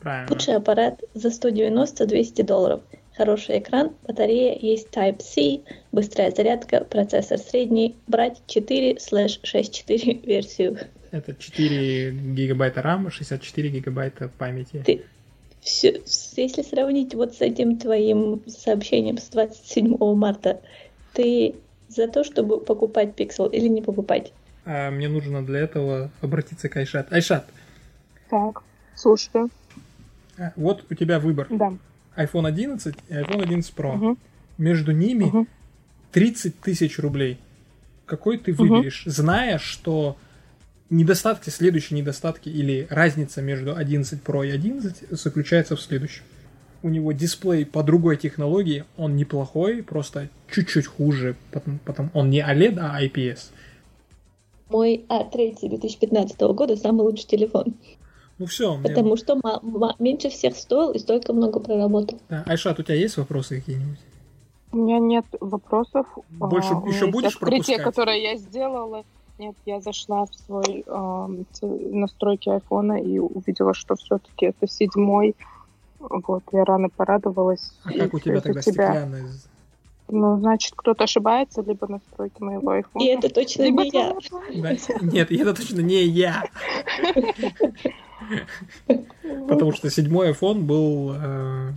Правильно. Лучший аппарат за 190-200 долларов. Хороший экран, батарея, есть Type-C, быстрая зарядка, процессор средний. Брать 4/64 версию. Это 4 гигабайта RAM, 64 гигабайта памяти. Ты, все, если сравнить вот с этим твоим сообщением с 27 марта, ты за то, чтобы покупать Pixel или не покупать? А мне нужно для этого обратиться к Айшат. Айшат. Так, слушаю. А, вот у тебя выбор. Да. iPhone 11 и iPhone 11 Pro. Угу. Между ними Угу. 30 тысяч рублей. Какой ты выберешь, зная, что недостатки, следующие недостатки или разница между 11 Pro и 11 заключается в следующем. У него дисплей по другой технологии, он неплохой, просто чуть-чуть хуже, потому, потому он не OLED, а IPS. Мой А3 2015 года самый лучший телефон. Ну все, мне... Потому что меньше всех стоил и столько много проработал. Да, Айшат, у тебя есть вопросы какие-нибудь? У меня нет вопросов. Больше А, еще будешь открытие, пропускать? которое я сделала. Нет, я зашла в свой ц- настройки айфона и увидела, что все-таки это седьмой. Вот, я рано порадовалась. А И как у тебя тогда стеклянная? Ну, значит, кто-то ошибается, либо настройки моего айфона. И это точно либо не я. Да, Нет, и это точно не я. Потому что седьмой iPhone был э,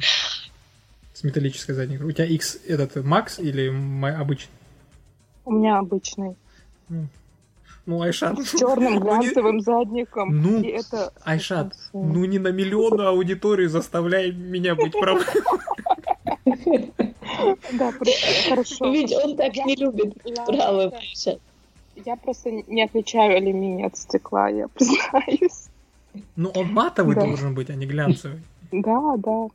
с металлической задней. У тебя X этот Max или обычный? У меня обычный. Ну, Айшат. С черным ну, глянцевым задником. Ну, и это... Айшат, ну не на миллион аудиторию заставляй меня быть прав. Да, хорошо. Ведь он так Я- не любит Ладно, правы. да. Маша. Я просто не отличаю алюминий от стекла, я признаюсь. Ну, он матовый Да. должен быть, а не глянцевый. Да, да.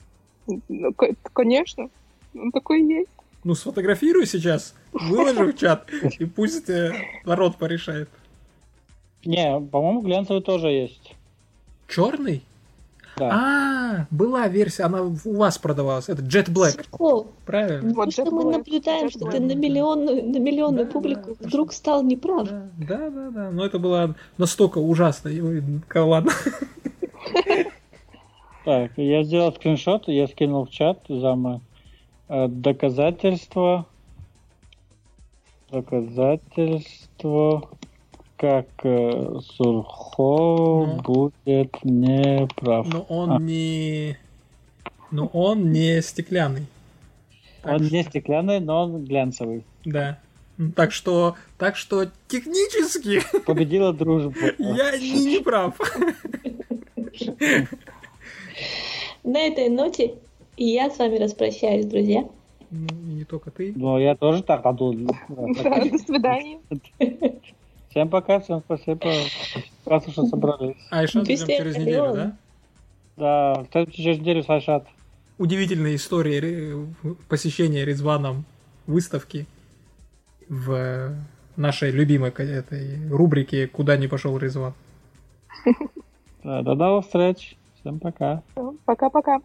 Ну, Конечно. Он такой есть. Ну, сфотографируй сейчас, выложи в чат, и пусть э, народ порешает. Не, по-моему, глянцевый тоже есть. Черный? Да. А, была версия, она у вас продавалась. Это Jet Black, Сокол, правильно? Вот потому что Jet мы Black, наблюдаем, Jet что Black. ты на миллионную, на миллионную Да, публику да, вдруг стал неправ. Да, да, да, да. Но это было настолько ужасно. Ка- Ладно. Так, я сделал скриншот, я скинул в чат замы. Э, Доказательства. Как э, Сурхо Ну. будет неправ. Но он А. не... Но он не стеклянный. Так Он что- не стеклянный, но он глянцевый. Да. Ну, Так что, так что технически Победила дружба. я не, не прав. На этой ноте я с вами распрощаюсь, друзья. Ну, не только ты. Ну, я тоже так подумал. Да, до свидания. Всем пока, всем спасибо. Раз что собрались. А еще Без ждем через неделю, да? Да, кстати, через неделю с Айшат. удивительной истории посещения Резваном выставки в нашей любимой этой рубрике «Куда не пошел Резван». Да, до новых встреч. Всем пока. Пока-пока.